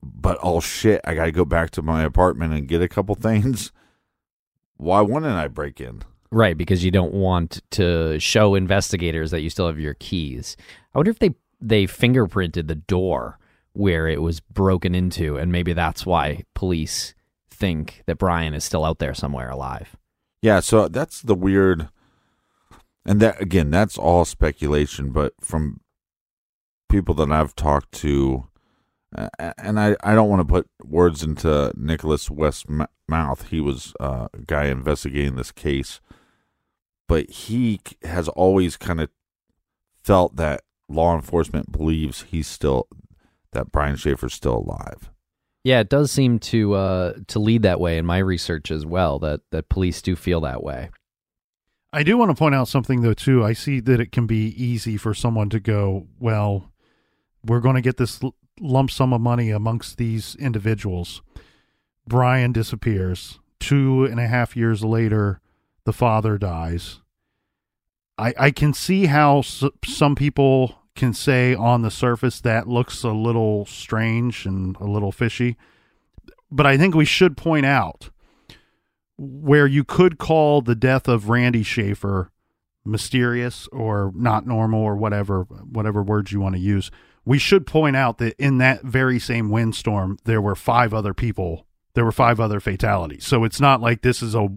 but oh shit, I got to go back to my apartment and get a couple things. Why wouldn't I break in? Right, because you don't want to show investigators that you still have your keys. I wonder if they they fingerprinted the door where it was broken into, and maybe that's why police think that Brian is still out there somewhere alive. Yeah, so that's the weird, and that again, that's all speculation. But from people that I've talked to, uh, and I, I don't want to put words into Nicholas West's mouth. He was uh, a guy investigating this case, but he has always kind of felt that law enforcement believes he's still that Brian Shaffer's still alive. Yeah, it does seem to uh, to lead that way in my research as well. That that police do feel that way. I do want to point out something though too. I see that it can be easy for someone to go, well, we're going to get this l- lump sum of money amongst these individuals. Brian disappears. Two and a half years later, the father dies. I I can see how s- some people can say on the surface that looks a little strange and a little fishy, but I think we should point out where you could call the death of Randy Shaffer mysterious or not normal or whatever whatever words you want to use. We should point out that in that very same windstorm, there were five other people. There were five other fatalities. So it's not like this is a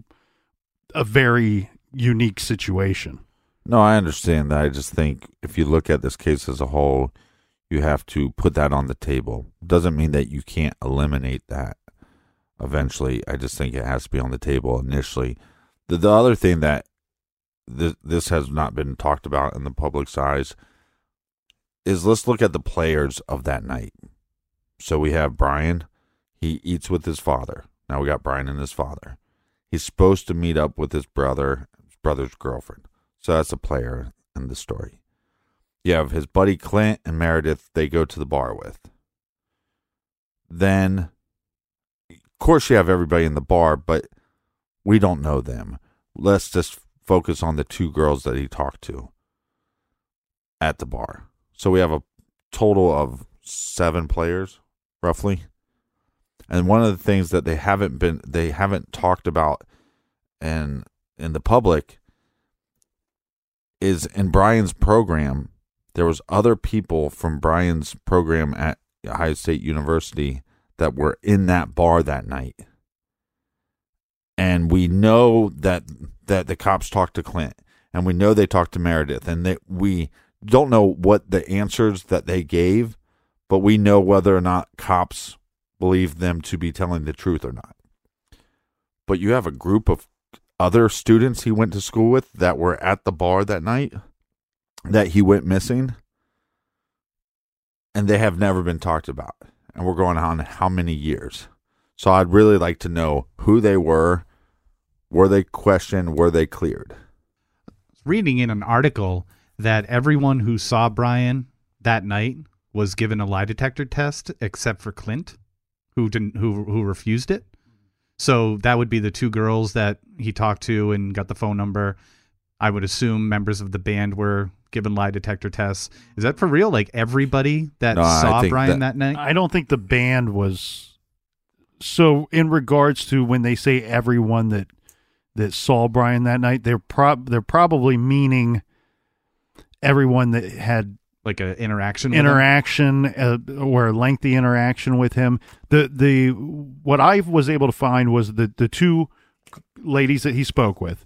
a very unique situation. No, I understand that. I just think if you look at this case as a whole, you have to put that on the table. Doesn't mean that you can't eliminate that eventually. I just think it has to be on the table initially. The, the other thing that th- this has not been talked about in the public's eyes is let's look at the players of that night. So we have Brian. He eats with his father. Now we got Brian and his father. He's supposed to meet up with his brother, his brother's girlfriend. So that's a player in the story. You have his buddy Clint and Meredith, they go to the bar with. Then, of course, you have everybody in the bar, but we don't know them. Let's just focus on the two girls that he talked to at the bar. So we have a total of seven players, roughly. And one of the things that they haven't been they haven't talked about in in the public is in Brian's program, there was other people from Brian's program at Ohio State University that were in that bar that night. And we know that that the cops talked to Clint and we know they talked to Meredith and that we don't know what the answers that they gave, but we know whether or not cops believe them to be telling the truth or not. But you have a group of other students he went to school with that were at the bar that night that he went missing and they have never been talked about. And we're going on how many years? So i'd really like to know who they were were they questioned were they cleared? Reading in an article that everyone who saw Brian that night was given a lie detector test except for Clint, who didn't who who refused it. So that would be the two girls that he talked to and got the phone number. I would assume members of the band were given lie detector tests. Is that for real? Like everybody that No, saw Brian that- that, night? I don't think the band was so in regards to when they say everyone that that saw Brian that night, they're prob they're probably meaning everyone that had like an interaction. with interaction uh, or a lengthy interaction with him. The the what I was able to find was the the two ladies that he spoke with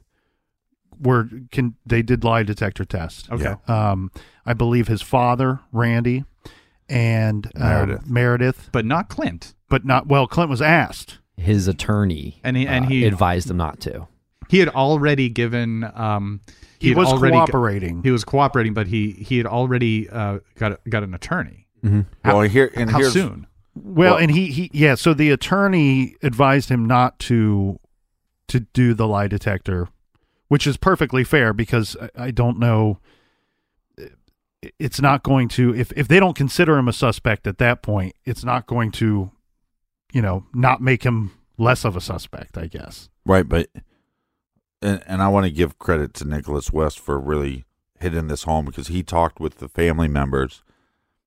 were can they did lie detector tests. Okay. Um, I believe his father Randy and um, Meredith. Meredith, but not Clint. but not well. Clint was asked. His attorney And he- and uh, he- advised him not to. He had already given. Um, He, had was already cooperating. he was cooperating, but he he had already uh, got got an attorney. well here and How soon? well, well- and he he yeah. So the attorney advised him not to to do the lie detector, which is perfectly fair because I, I don't know. It's not going to if if they don't consider him a suspect at that point, it's not going to, you know, not make him less of a suspect. I guess. Right, but and, and I want to give credit to Nicholas West for really hitting this home because he talked with the family members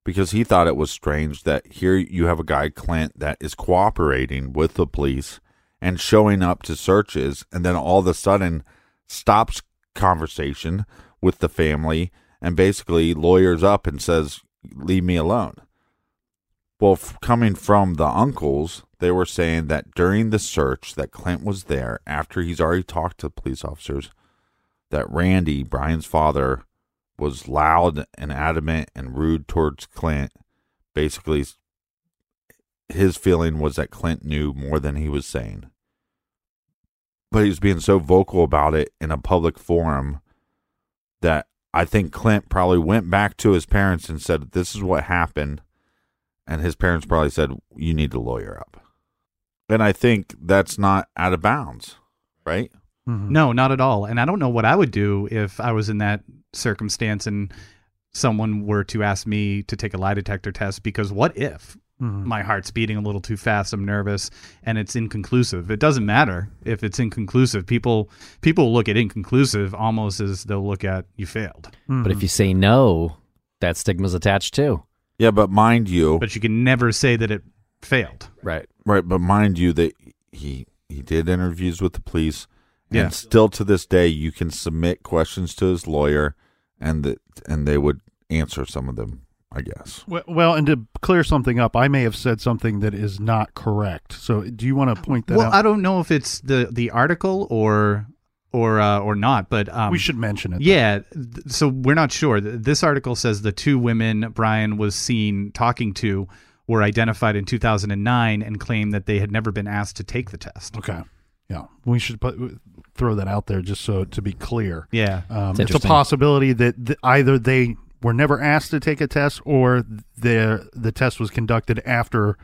because he thought it was strange that here you have a guy Clint that is cooperating with the police and showing up to searches and then all of a sudden stops conversation with the family and basically lawyers up and says leave me alone. Well, f- coming from the uncles, they were saying that during the search that Clint was there after he's already talked to police officers that Randy, Brian's father, was loud and adamant and rude towards Clint. Basically his feeling was that Clint knew more than he was saying. But he was being so vocal about it in a public forum that I think Clint probably went back to his parents and said, This is what happened and his parents probably said you need to lawyer up and i think that's not out of bounds right Mhm. No, not at all. And I don't know what I would do if I was in that circumstance and someone were to ask me to take a lie detector test because what if Mhm. my heart's beating a little too fast, I'm nervous and it's inconclusive. It doesn't matter if it's inconclusive. People people look at inconclusive almost as they'll look at you failed. But if you say no, that stigma's attached too. yeah but mind you But you can never say that it failed. Right. right but mind you that he he did interviews with the police Yeah. And still to this day, you can submit questions to his lawyer, and that and they would answer some of them. I guess. Well, well, and to clear something up, I may have said something that is not correct. So, do you want to point that well, out? I don't know if it's the the article or or uh, or not, but um, we should mention it. Yeah, th- so we're not sure. This article says the two women Brian was seen talking to were identified in 2009 and claimed that they had never been asked to take the test. Okay. Yeah, we should put, throw that out there just so to be clear. Yeah. Um, It's it's a possibility that th- either they were never asked to take a test, or the the test was conducted after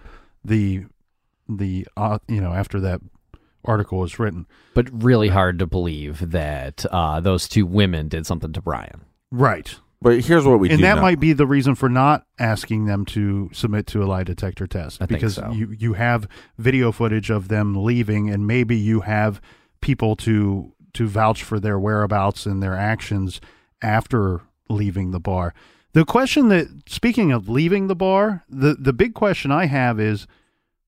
the the uh, you know after that article was written. But really hard to believe that uh, those two women did something to Brian. Right. But here's what we and do that know. might be the reason for not asking them to submit to a lie detector test I think because so. you you have video footage of them leaving and maybe you have people to to vouch for their whereabouts and their actions after leaving the bar. The question that speaking of leaving the bar, the the big question I have is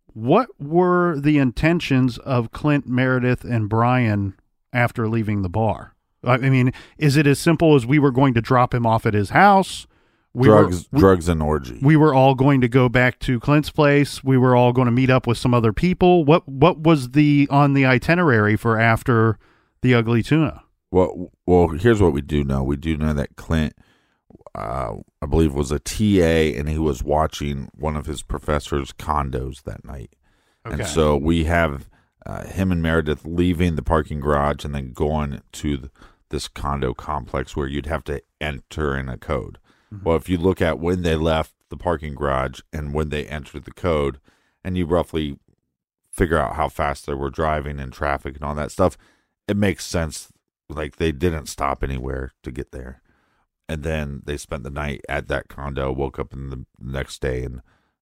what were the intentions of Clint Meredith and Brian after leaving the bar? I I mean, is it as simple as we were going to drop him off at his house? We drugs, were, we- drugs, and orgy. we were all going to go back to Clint's place. We were all going to meet up with some other people. What what was the on the itinerary for after the ugly tuna? Well, well, here's what we do know. We do know that Clint, uh, I believe, was a TA, and he was watching one of his professor's condos that night. Okay. And so we have uh, him and Meredith leaving the parking garage and then going to th- this condo complex where you'd have to enter in a code. Mm-hmm. Well, if you look at when they left the parking garage and when they entered the code, and you roughly figure out how fast they were driving in traffic and all that stuff, it makes sense. Like they didn't stop anywhere to get there. And then they spent the night at that condo, woke up in the next day and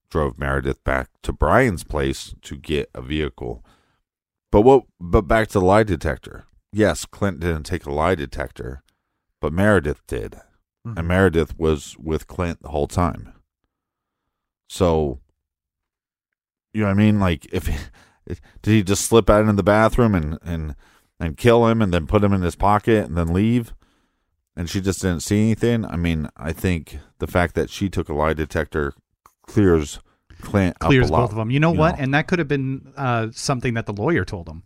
drove Meredith back to Brian's place to get a vehicle. But what but back to the lie detector. Yes, Clint didn't take a lie detector, but Meredith did. And Meredith was with Clint the whole time. So you know what I mean? Like if did he just slip out into the bathroom and and and kill him and then put him in his pocket and then leave? And she just didn't see anything. I mean, I think the fact that she took a lie detector clears Clint Clears up a lot. both of them. You know what? know. And that could have been uh, something that the lawyer told him.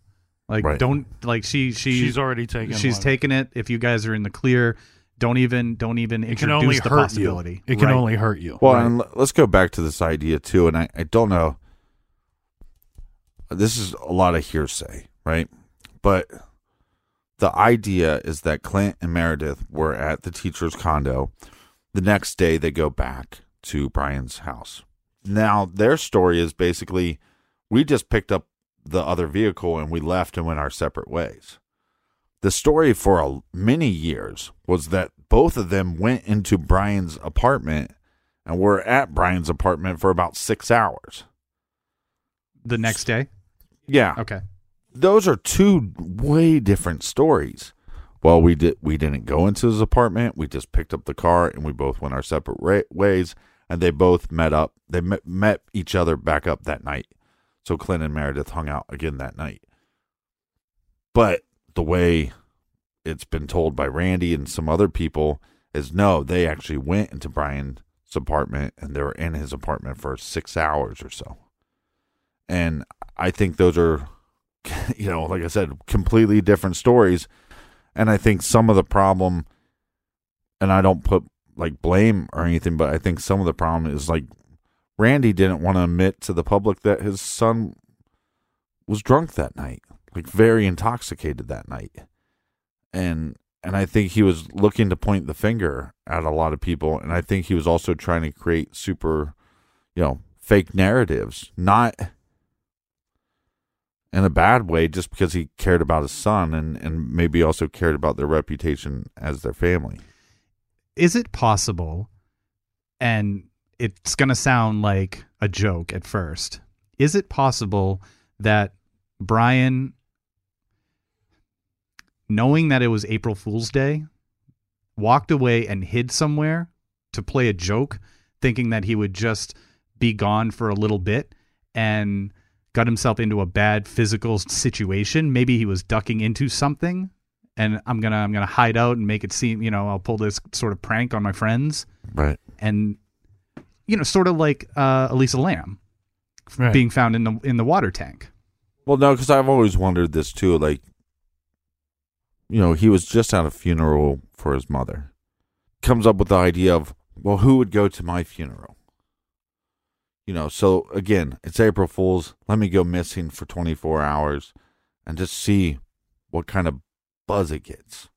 Like, Right. don't like she she she's already taken. she's one. taken it. If you guys are in the clear, don't even don't even It can introduce only the hurt possibility. you. It can Right. only hurt you. Well, Right. and l- let's go back to this idea too. And I, I don't know. This is a lot of hearsay, right? But the idea is that Clint and Meredith were at the teacher's condo. The next day, they go back to Brian's house. Now, their story is basically we just picked up the other vehicle and we left and went our separate ways. The story for a, many years was that both of them went into Brian's apartment and were at Brian's apartment for about six hours. The next day. Yeah, Okay. those are two way different stories. Well, we did we didn't go into his apartment. We just picked up the car and we both went our separate ra- ways. And they both met up. They met, met each other back up that night. So Clint and Meredith hung out again that night. But the way it's been told by Randy and some other people is no, they actually went into Brian's apartment and they were in his apartment for six hours or so. And I think those are, you know, like I said, completely different stories. And I think some of the problem, and I don't put like blame or anything, but I think some of the problem is like Randy didn't want to admit to the public that his son was drunk that night, like very intoxicated that night. And and I think he was looking to point the finger at a lot of people and I think he was also trying to create super, you know, fake narratives, not in a bad way just because he cared about his son and and maybe also cared about their reputation as their family. Is it possible? And it's going to sound like a joke at first. Is it possible that Brian, knowing that it was April Fool's Day, walked away and hid somewhere to play a joke, thinking that he would just be gone for a little bit and got himself into a bad physical situation. Maybe he was ducking into something, and I'm gonna I'm gonna hide out and make it seem you know I'll pull this sort of prank on my friends, Right. and you know sort of like uh, Elisa Lam Right. being found in the in the water tank. Well, no, because I've always wondered this too. Like, you know, he was just at a funeral for his mother. Comes up with the idea of, well, who would go to my funeral? You know, so again, it's April Fool's. Let me go missing for 24 hours and just see what kind of buzz it gets.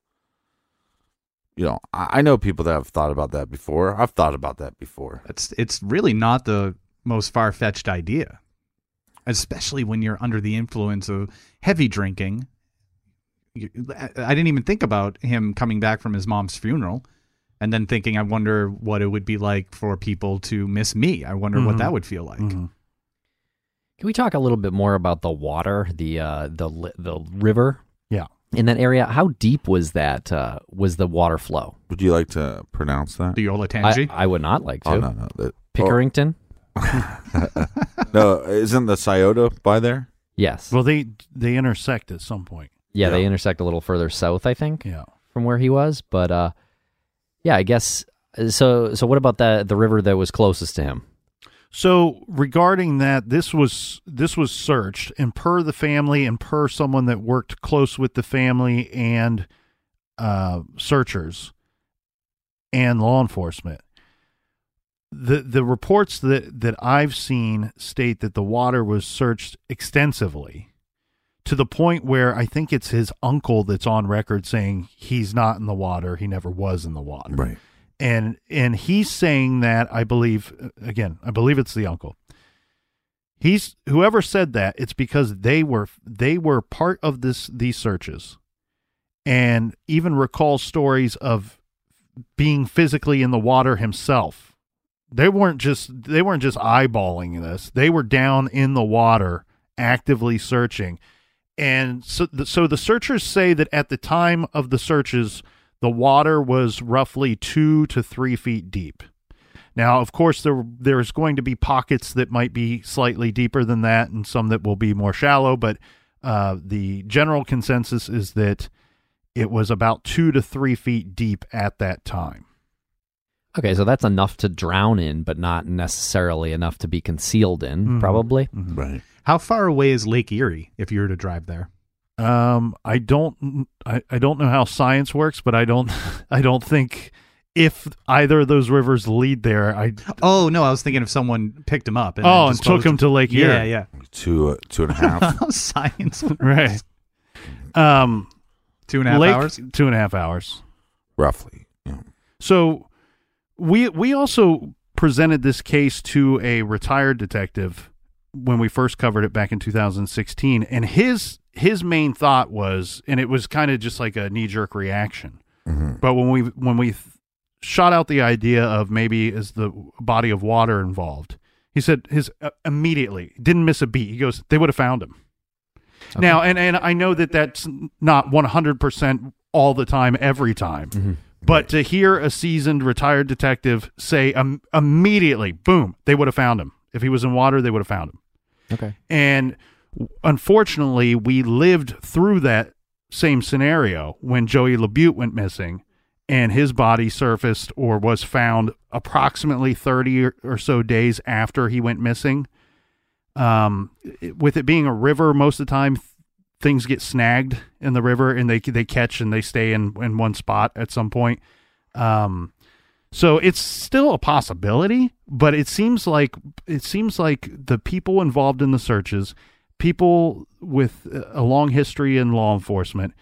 You know, I, I know people that have thought about that before. I've thought about that before. It's it's really not the most far fetched idea, especially when you're under the influence of heavy drinking. I I didn't even think about him coming back from his mom's funeral, and then thinking, I wonder what it would be like for people to miss me. I wonder what Mhm. that would feel like. Mhm. Can we talk a little bit more about the water, the uh, the the river Yeah. In that area? How deep was that? Uh, was the water flow? Would you like to pronounce that? The I, Olentangy. I would not like to. Oh, no, no. That, Pickerington. oh, no, isn't the Scioto by there? Yes. Well, they they intersect at some point. yeah, they intersect a little further south, I think, Yeah. from where he was. But uh, yeah, I guess. So so what about the the river that was closest to him? So regarding that, this was this was searched, and per the family, and per someone that worked close with the family and uh, searchers and law enforcement, the the reports that that I've seen state that the water was searched extensively, to the point where I think it's his uncle that's on record saying he's not in the water, he never was in the water. Right. And and he's saying that I believe again I believe it's the uncle. He's whoever said that it's because they were they were part of this these searches, and even recalls stories of being physically in the water himself. They weren't just they weren't just eyeballing this. They were down in the water actively searching. And so the, so the searchers say that at the time of the searches the water was roughly 2 to 3 feet deep. Now, of course there there's going to be pockets that might be slightly deeper than that and some that will be more shallow, but uh, the general consensus is that it was about 2 to 3 feet deep at that time. Okay, so that's enough to drown in, but not necessarily enough to be concealed in. Mhm. Probably. Right. How far away is Lake Erie if you were to drive there? Um, I don't, I, I don't know how science works, but I don't, I don't think if either of those rivers lead there, I Oh no, I was thinking if someone picked him up. And oh, then and took him to Lake Erie, Yeah, yeah. Two, uh, two and a half. Science. right? Um, Two and a half Lake, hours. two and a half hours. roughly. Yeah. So we we also presented this case to a retired detective when we first covered it back in 2016 and his his main thought was and it was kind of just like a knee jerk reaction. Mhm. But when we when we shot out the idea of maybe is the body of water involved, he said his uh, immediately didn't miss a beat. He goes, they would have found him. Now, and and I know that that's not one hundred percent all the time, every time. But to hear a seasoned retired detective say um, immediately, boom, they would have found him. If he was in water, they would have found him. Okay. And unfortunately, we lived through that same scenario when Joey LaBute went missing and his body surfaced or was found approximately 30 or, so days after he went missing. Um, it- with it being a river, most of the time th- things get snagged in the river and they they catch and they stay in, in one spot at some point. Um, so it's still a possibility, but it seems like it seems like the people involved in the searches, people with a long history in law enforcement,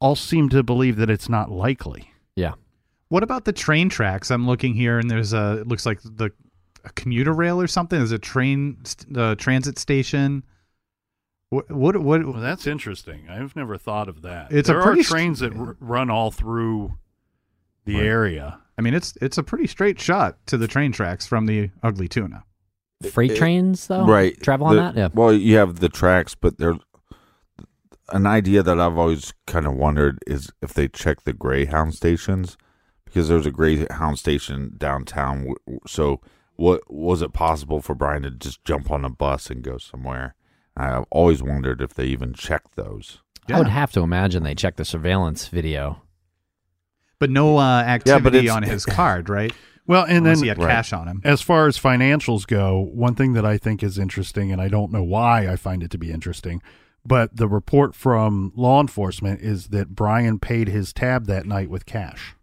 all seem to believe that it's not likely. Yeah. What about the train tracks? I'm looking here, and there's a. It looks like the a commuter rail or something. There's a train st- uh, transit station. What? What? what Well, that's interesting. I've never thought of that. It's a there pretty are st- trains that r- run all through the area. I mean, it's it's a pretty straight shot to the train tracks from the Ugly Tuna. Freight It- trains, though. right. Travel on The- that. Yeah. Well, you have the tracks, but there's an idea that I've always kind of wondered is if they check the Greyhound stations because there's a Greyhound station downtown. w- w- So, what was it possible for Brian to just jump on a bus and go somewhere I've always wondered if they even check those. I would have to imagine they check the surveillance video. But no uh, activity it's- on his card, right? Well, and Unless then he had Right. cash on him. as far as financials go, one thing that I think is interesting, and I don't know why I find it to be interesting, but the report from law enforcement is that Brian paid his tab that night with cash.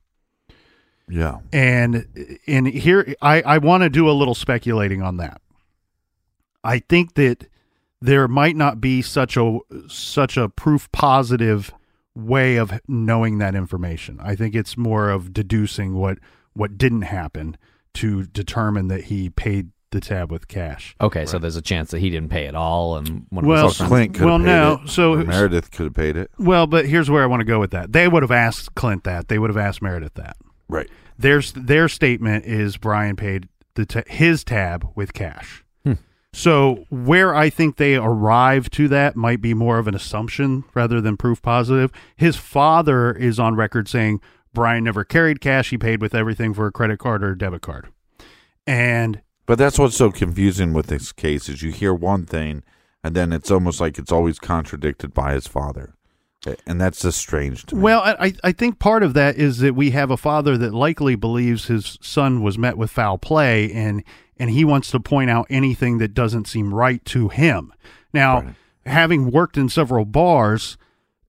Yeah. And in here, I, I want to do a little speculating on that. I think that there might not be such a such a proof positive way of knowing that information. I think it's more of deducing what what didn't happen to determine that he paid the tab with cash. Okay, so there's a chance that he didn't pay at all, and one of Well, his Well, Clint could well, have no, it. so- or Meredith could have paid it. Well, but here's where I want to go with that. They would have asked Clint that. They would have asked Meredith that. Right. Their their statement is Brian paid the ta- his tab with cash. Hmm. So where I think they arrive to that might be more of an assumption rather than proof positive. His father is on record saying Brian never carried cash; he paid with everything for a credit card or a debit card. And But that's what's so confusing with this case is you hear one thing and then it's almost like it's always contradicted by his father. And that's just strange to me. Well, I, I think part of that is that we have a father that likely believes his son was met with foul play, and and he wants to point out anything that doesn't seem right to him. Now, Right. having worked in several bars,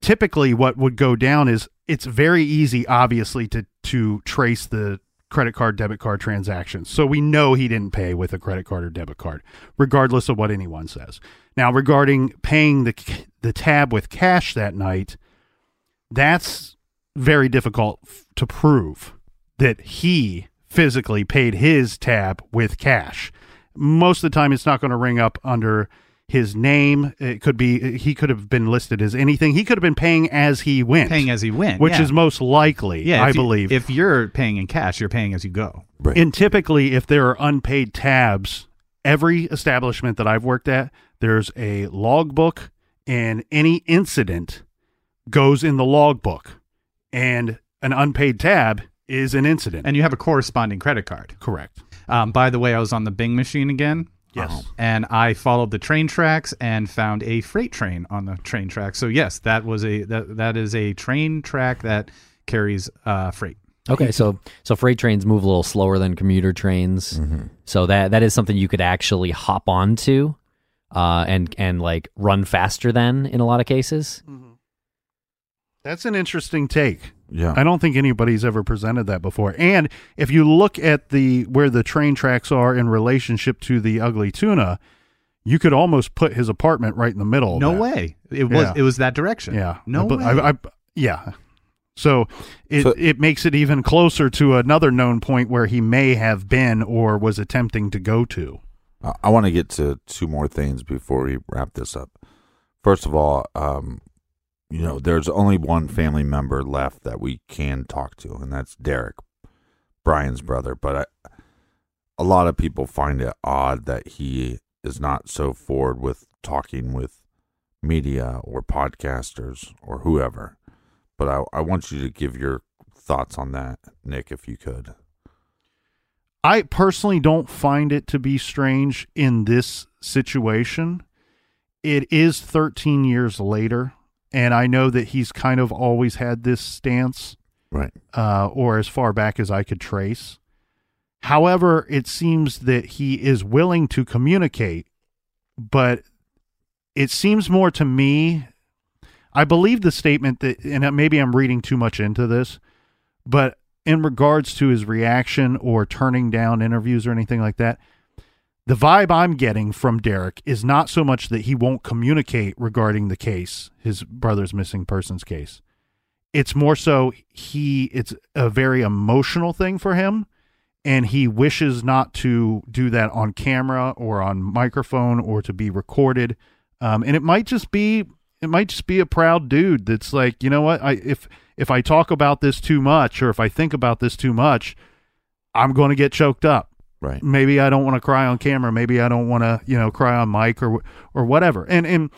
typically what would go down is it's very easy, obviously, to to trace the credit card debit card transactions. So we know he didn't pay with a credit card or debit card, regardless of what anyone says. Now, regarding paying the the tab with cash that night, that's very difficult to prove that he physically paid his tab with cash. Most of the time, it's not going to ring up under his name. It could be he could have been listed as anything. He could have been paying as he went, Paying as he went. which yeah. is most likely, yeah, I if you- believe. if you're paying in cash, you're paying as you go. right. And typically, if there are unpaid tabs, every establishment that I've worked at, there's a logbook, and any incident goes in the logbook. And an unpaid tab is an incident. And you have a corresponding credit card. Correct. Um, by the way, I was on the Bing machine again. Yes. And I followed the train tracks and found a freight train on the train track. So yes, that was a that that is a train track that carries uh, freight. Okay, so so freight trains move a little slower than commuter trains, so that that is something you could actually hop onto, uh, and and like run faster than in a lot of cases. That's an interesting take. yeah. I don't think anybody's ever presented that before. And if you look at the where the train tracks are in relationship to the ugly tuna, you could almost put his apartment right in the middle. No way. It was Yeah. it was that direction. Yeah. No I, way. I, I, yeah. So it So- it makes it even closer to another known point where he may have been or was attempting to go to. I, I want to get to two more things before we wrap this up. First of all, um, you know, there's only one family member left that we can talk to, and that's Derek, Brian's brother. But I, a lot of people find it odd that he is not so forward with talking with media or podcasters or whoever. But I, I want you to give your thoughts on that, Nick, if you could. I personally don't find it to be strange in this situation. It is 13 years later, and I know that he's kind of always had this stance, Right. uh, or as far back as I could trace. However, it seems that he is willing to communicate, but it seems more to me. I believe the statement that, and maybe I'm reading too much into this, but in regards to his reaction or turning down interviews or anything like that, the vibe I'm getting from Derek is not so much that he won't communicate regarding the case, his brother's missing persons case. It's more so he it's a very emotional thing for him and he wishes not to do that on camera or on microphone or to be recorded. Um, and it might just be it might just be a proud dude that's like, you know what, I if if I talk about this too much or if I think about this too much, I'm going to get choked up. Right. Maybe I don't want to cry on camera. Maybe I don't want to, you know, cry on mic or or whatever. And and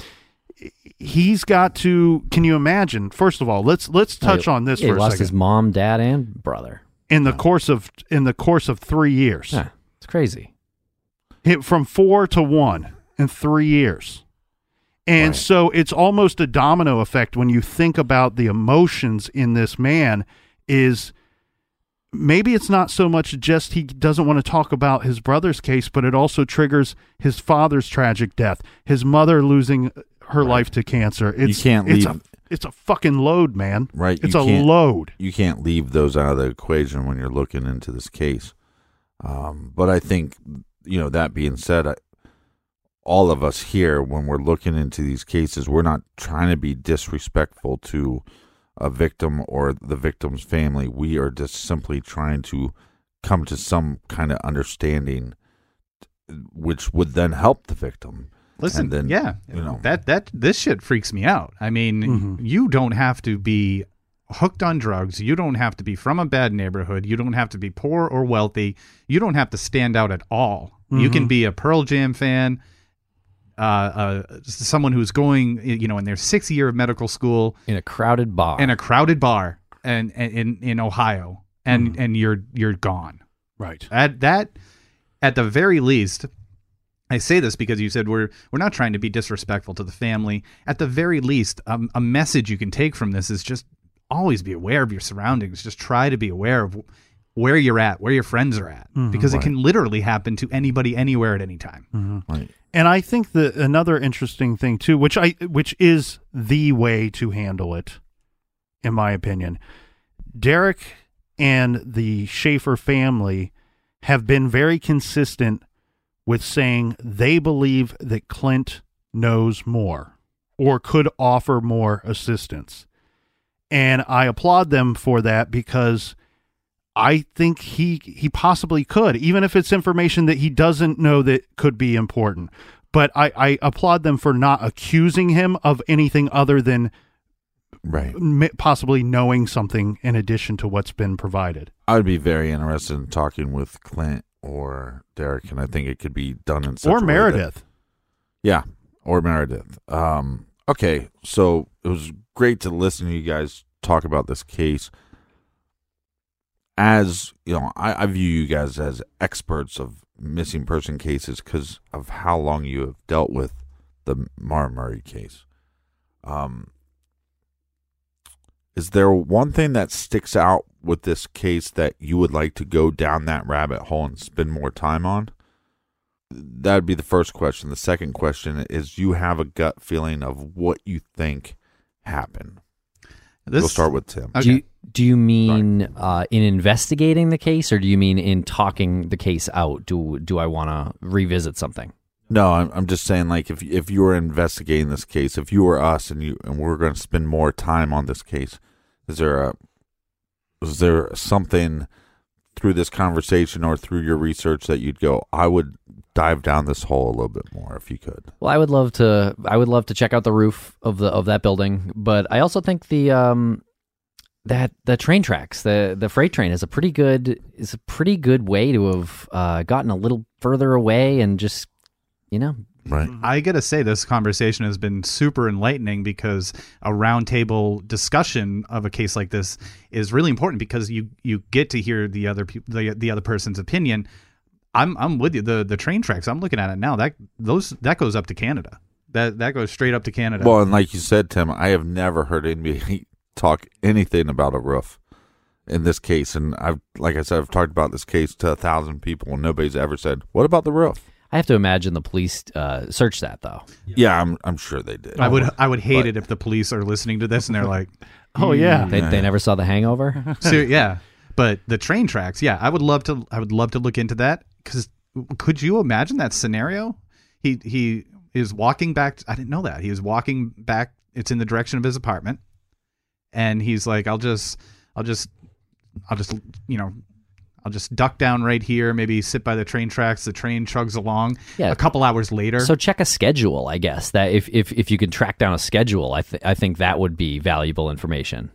he's got to. Can you imagine? First of all, let's let's touch Yeah, on this for he a lost his mom, dad, and brother. in the course of in the course of three years, Yeah, it's crazy. hit from four to one in three years. And Right. so it's almost a domino effect when you think about the emotions in this man is maybe it's not so much just he doesn't want to talk about his brother's case, but it also triggers his father's tragic death, his mother losing her life to cancer. It's, can't it's leave- a it's a fucking load, man. Right, It's a load. you can't leave those out of the equation when you're looking into this case. Um, but I think, you know, that being said, I, all of us here, when we're looking into these cases, we're not trying to be disrespectful to a victim or the victim's family. We are just simply trying to come to some kind of understanding, which would then help the victim. Listen, then, yeah, you know. that that this shit freaks me out. I mean, Mhm. you don't have to be hooked on drugs. You don't have to be from a bad neighborhood. You don't have to be poor or wealthy. You don't have to stand out at all. You can be a Pearl Jam fan, uh, uh, someone who's going, you know, in their sixth year of medical school in a crowded bar. in a crowded bar and, and in in Ohio, and and you're you're gone. Right. At that, at the very least, I say this because you said we're we're not trying to be disrespectful to the family. At the very least, um, a message you can take from this is just always be aware of your surroundings. Just try to be aware of where you're at, where your friends are at, mm-hmm. because it can literally happen to anybody, anywhere, at any time. Mm-hmm. Right. And I think that another interesting thing too, which I which is the way to handle it, in my opinion, Derek and the Shaffer family have been very consistent with saying they believe that Clint knows more or could offer more assistance. And I applaud them for that because I think he he possibly could, even if it's information that he doesn't know that could be important. But I, I applaud them for not accusing him of anything other than Right. m- possibly knowing something in addition to what's been provided. I would be very interested in talking with Clint or Derek, and I think it could be done in such or a way that- Meredith. yeah, or Meredith. Um, okay, so it was great to listen to you guys talk about this case. As you know, I, I view you guys as experts of missing person cases because of how long you have dealt with the Maura Murray case. Um, is there one thing that sticks out with this case that you would like to go down that rabbit hole and spend more time on? That would be the first question. The second question is you have a gut feeling of what you think happened. This, we'll start with Tim. Okay. Do you, do you mean uh, in investigating the case, or do you mean in talking the case out? Do do I want to revisit something? No, I'm, I'm just saying, like, if if you were investigating this case, if you were us and you and we're going to spend more time on this case, is there a is there something through this conversation or through your research that you'd go, I would dive down this hole a little bit more if you could. Well, I would love to. I would love to check out the roof of the of that building, but I also think the um that the train tracks, the the freight train, is a pretty good is a pretty good way to have uh, gotten a little further away and just you know Right. I gotta say, this conversation has been super enlightening because a roundtable discussion of a case like this is really important because you you get to hear the other peop the the other person's opinion. I'm I'm with you. The the train tracks. I'm looking at it now. That those that goes up to Canada. That that goes straight up to Canada. Well, and like you said, Tim, I have never heard anybody talk anything about a roof in this case. And I've, like I said, I've talked about this case to a thousand people, and nobody's ever said, "What about the roof?" I have to imagine the police uh, searched that though. Yeah, I'm, I'm sure they did. I would I would hate But- it if the police are listening to this and they're like, Oh yeah. They Yeah. they never saw the Hangover. so, yeah. But the train tracks, yeah, I would love to. I would love to look into that because could you imagine that scenario? He he is walking back. I didn't know that he was walking back. It's in the direction of his apartment, and he's like, "I'll just, I'll just, I'll just, you know." I'll just duck down right here, maybe sit by the train tracks. The train chugs along. Yeah. A couple hours later, So check a schedule, I guess. That if if, if you can track down a schedule, I th- I think that would be valuable information.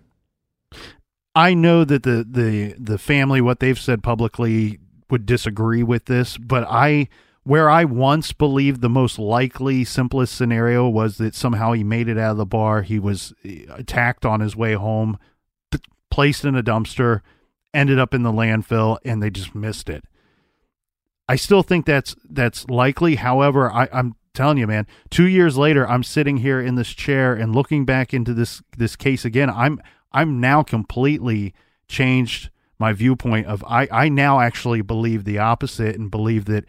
I know that the the the family what they've said publicly would disagree with this, but I where I once believed the most likely simplest scenario was that somehow he made it out of the bar, he was eh, attacked on his way home, placed in a dumpster, ended up in the landfill and they just missed it. I still think that's that's likely. However, I, I'm telling you, man, two years later, I'm sitting here in this chair and looking back into this this case again. I'm I'm now completely changed my viewpoint of I I now actually believe the opposite and believe that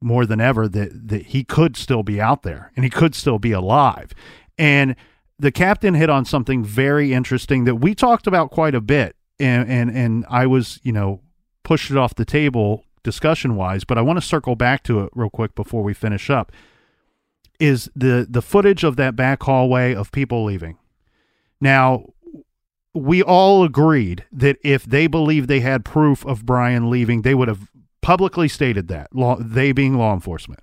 more than ever that that he could still be out there and he could still be alive. And the captain hit on something very interesting that we talked about quite a bit and and and I was, you know, pushed it off the table discussion wise, but I want to circle back to it real quick before we finish up. Is the the footage of that back hallway of people leaving. Now, we all agreed that if they believed they had proof of Brian leaving, they would have publicly stated that, law, they being law enforcement.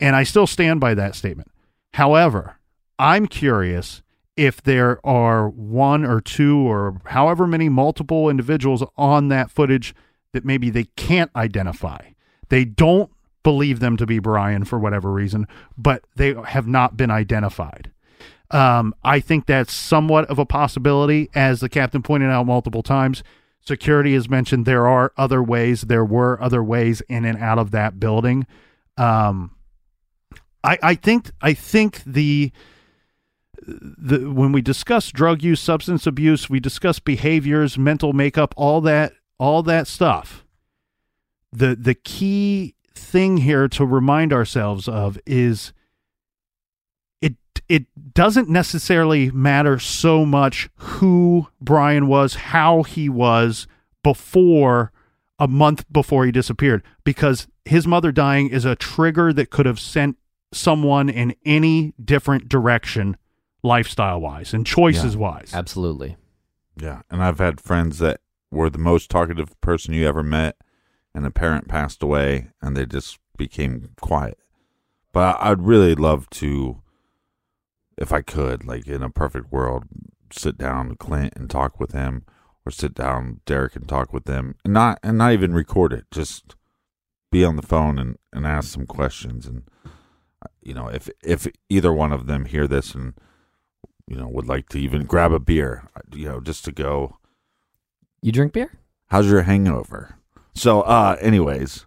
And I still stand by that statement. However, I'm curious if there are one or two or however many multiple individuals on that footage that maybe they can't identify. They don't believe them to be Brian for whatever reason, but they have not been identified. Um, I think that's somewhat of a possibility, as the captain pointed out multiple times. Security has mentioned there are other ways. There were other ways in and out of that building. Um, I, I think I think the the when we discuss drug use, substance abuse, we discuss behaviors, mental makeup, all that all that stuff. The the key thing here to remind ourselves of is it it doesn't necessarily matter so much who Brian was, how he was before a month before he disappeared because his mother dying is a trigger that could have sent someone in any different direction lifestyle wise and choices wise. Absolutely. Yeah, and I've had friends that were the most talkative person you ever met, and a parent passed away, and they just became quiet. But I'd really love to, if I could, like in a perfect world, sit down Clint and talk with him, or sit down Derek and talk with them, and not and not even record it, just be on the phone and, and ask some questions and you know if if either one of them hear this and you know would like to even grab a beer you know just to go You drink beer? how's your hangover so uh anyways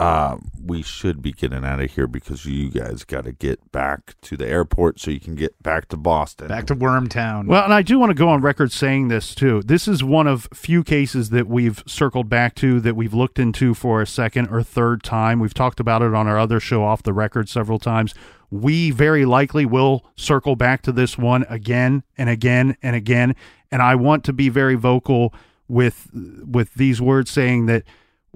uh we should be getting out of here because you guys got to get back to the airport so you can get back to boston Back to Wormtown. Well, and I do want to go on record saying this too. This is one of few cases that we've circled back to that we've looked into for a second or third time. We've talked about it on our other show off the record several times. We very likely will circle back to this one again and again and again. And I want to be very vocal with with these words saying that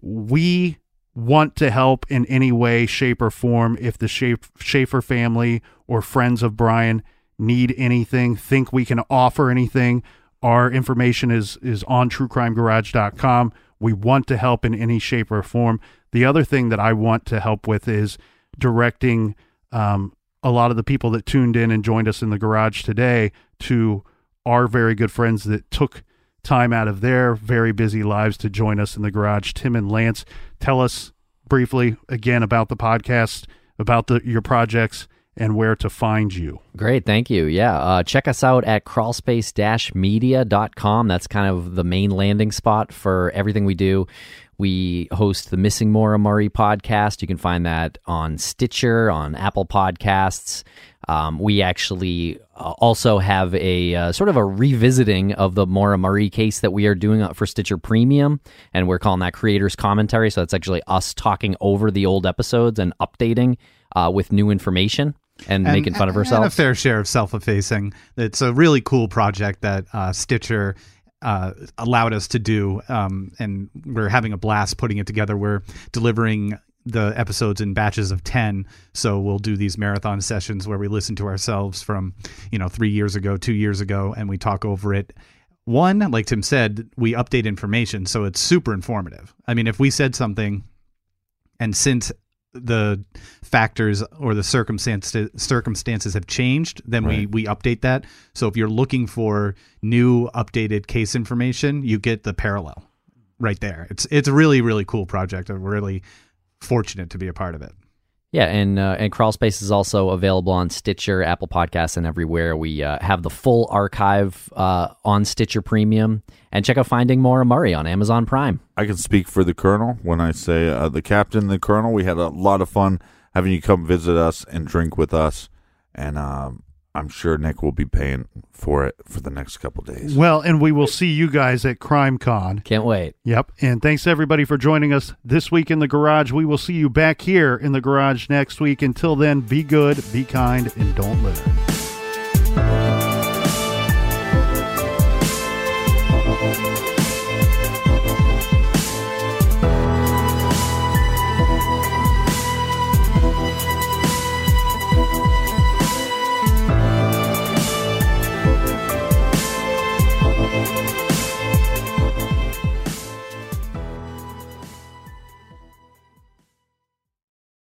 we want to help in any way, shape, or form if the Shaffer family or friends of Brian need anything, think we can offer anything, our information is is on truecrimegarage.com. We want to help in any shape or form. The other thing that I want to help with is directing um, a lot of the people that tuned in and joined us in the garage today to our very good friends that took time out of their very busy lives to join us in the garage. Tim and Lance, tell us briefly again about the podcast, about the your projects, and where to find you. Great, thank you. Yeah, uh, check us out at crawlspace-media.com. That's kind of the main landing spot for everything we do. We host the Missing Maura Murray podcast. You can find that on Stitcher, on Apple Podcasts. Um, we actually uh, also have a uh, sort of a revisiting of the Maura Murray case that we are doing for Stitcher Premium, and we're calling that Creators Commentary. So it's actually us talking over the old episodes and updating uh, with new information and, making fun of and ourselves. a fair share of self-effacing. It's a really cool project that uh, Stitcher uh, allowed us to do, um, and we're having a blast putting it together. We're delivering the episodes in batches of 10 so we'll do these marathon sessions where we listen to ourselves from you know three years ago two years ago and we talk over it one like tim said we update information so it's super informative i mean if we said something and since the factors or the circumstances circumstances have changed, then we Right. we update that. So if you're looking for new updated case information, you get the parallel right there. It's it's a really really cool project. I'm really fortunate to be a part of it. Yeah, and uh, and Crawl Space is also available on Stitcher, Apple Podcasts, and everywhere. We uh, have the full archive uh, on Stitcher Premium, and check out Finding Maura Murray on Amazon Prime. I can speak for the colonel when I say uh, the captain, the colonel. We had a lot of fun having you come visit us and drink with us. And um, I'm sure Nick will be paying for it for the next couple days. Well, and we will see you guys at CrimeCon. Can't wait. Yep. And thanks everybody for joining us this week in the garage. We will see you back here in the garage next week. Until then, be good, be kind, and don't litter.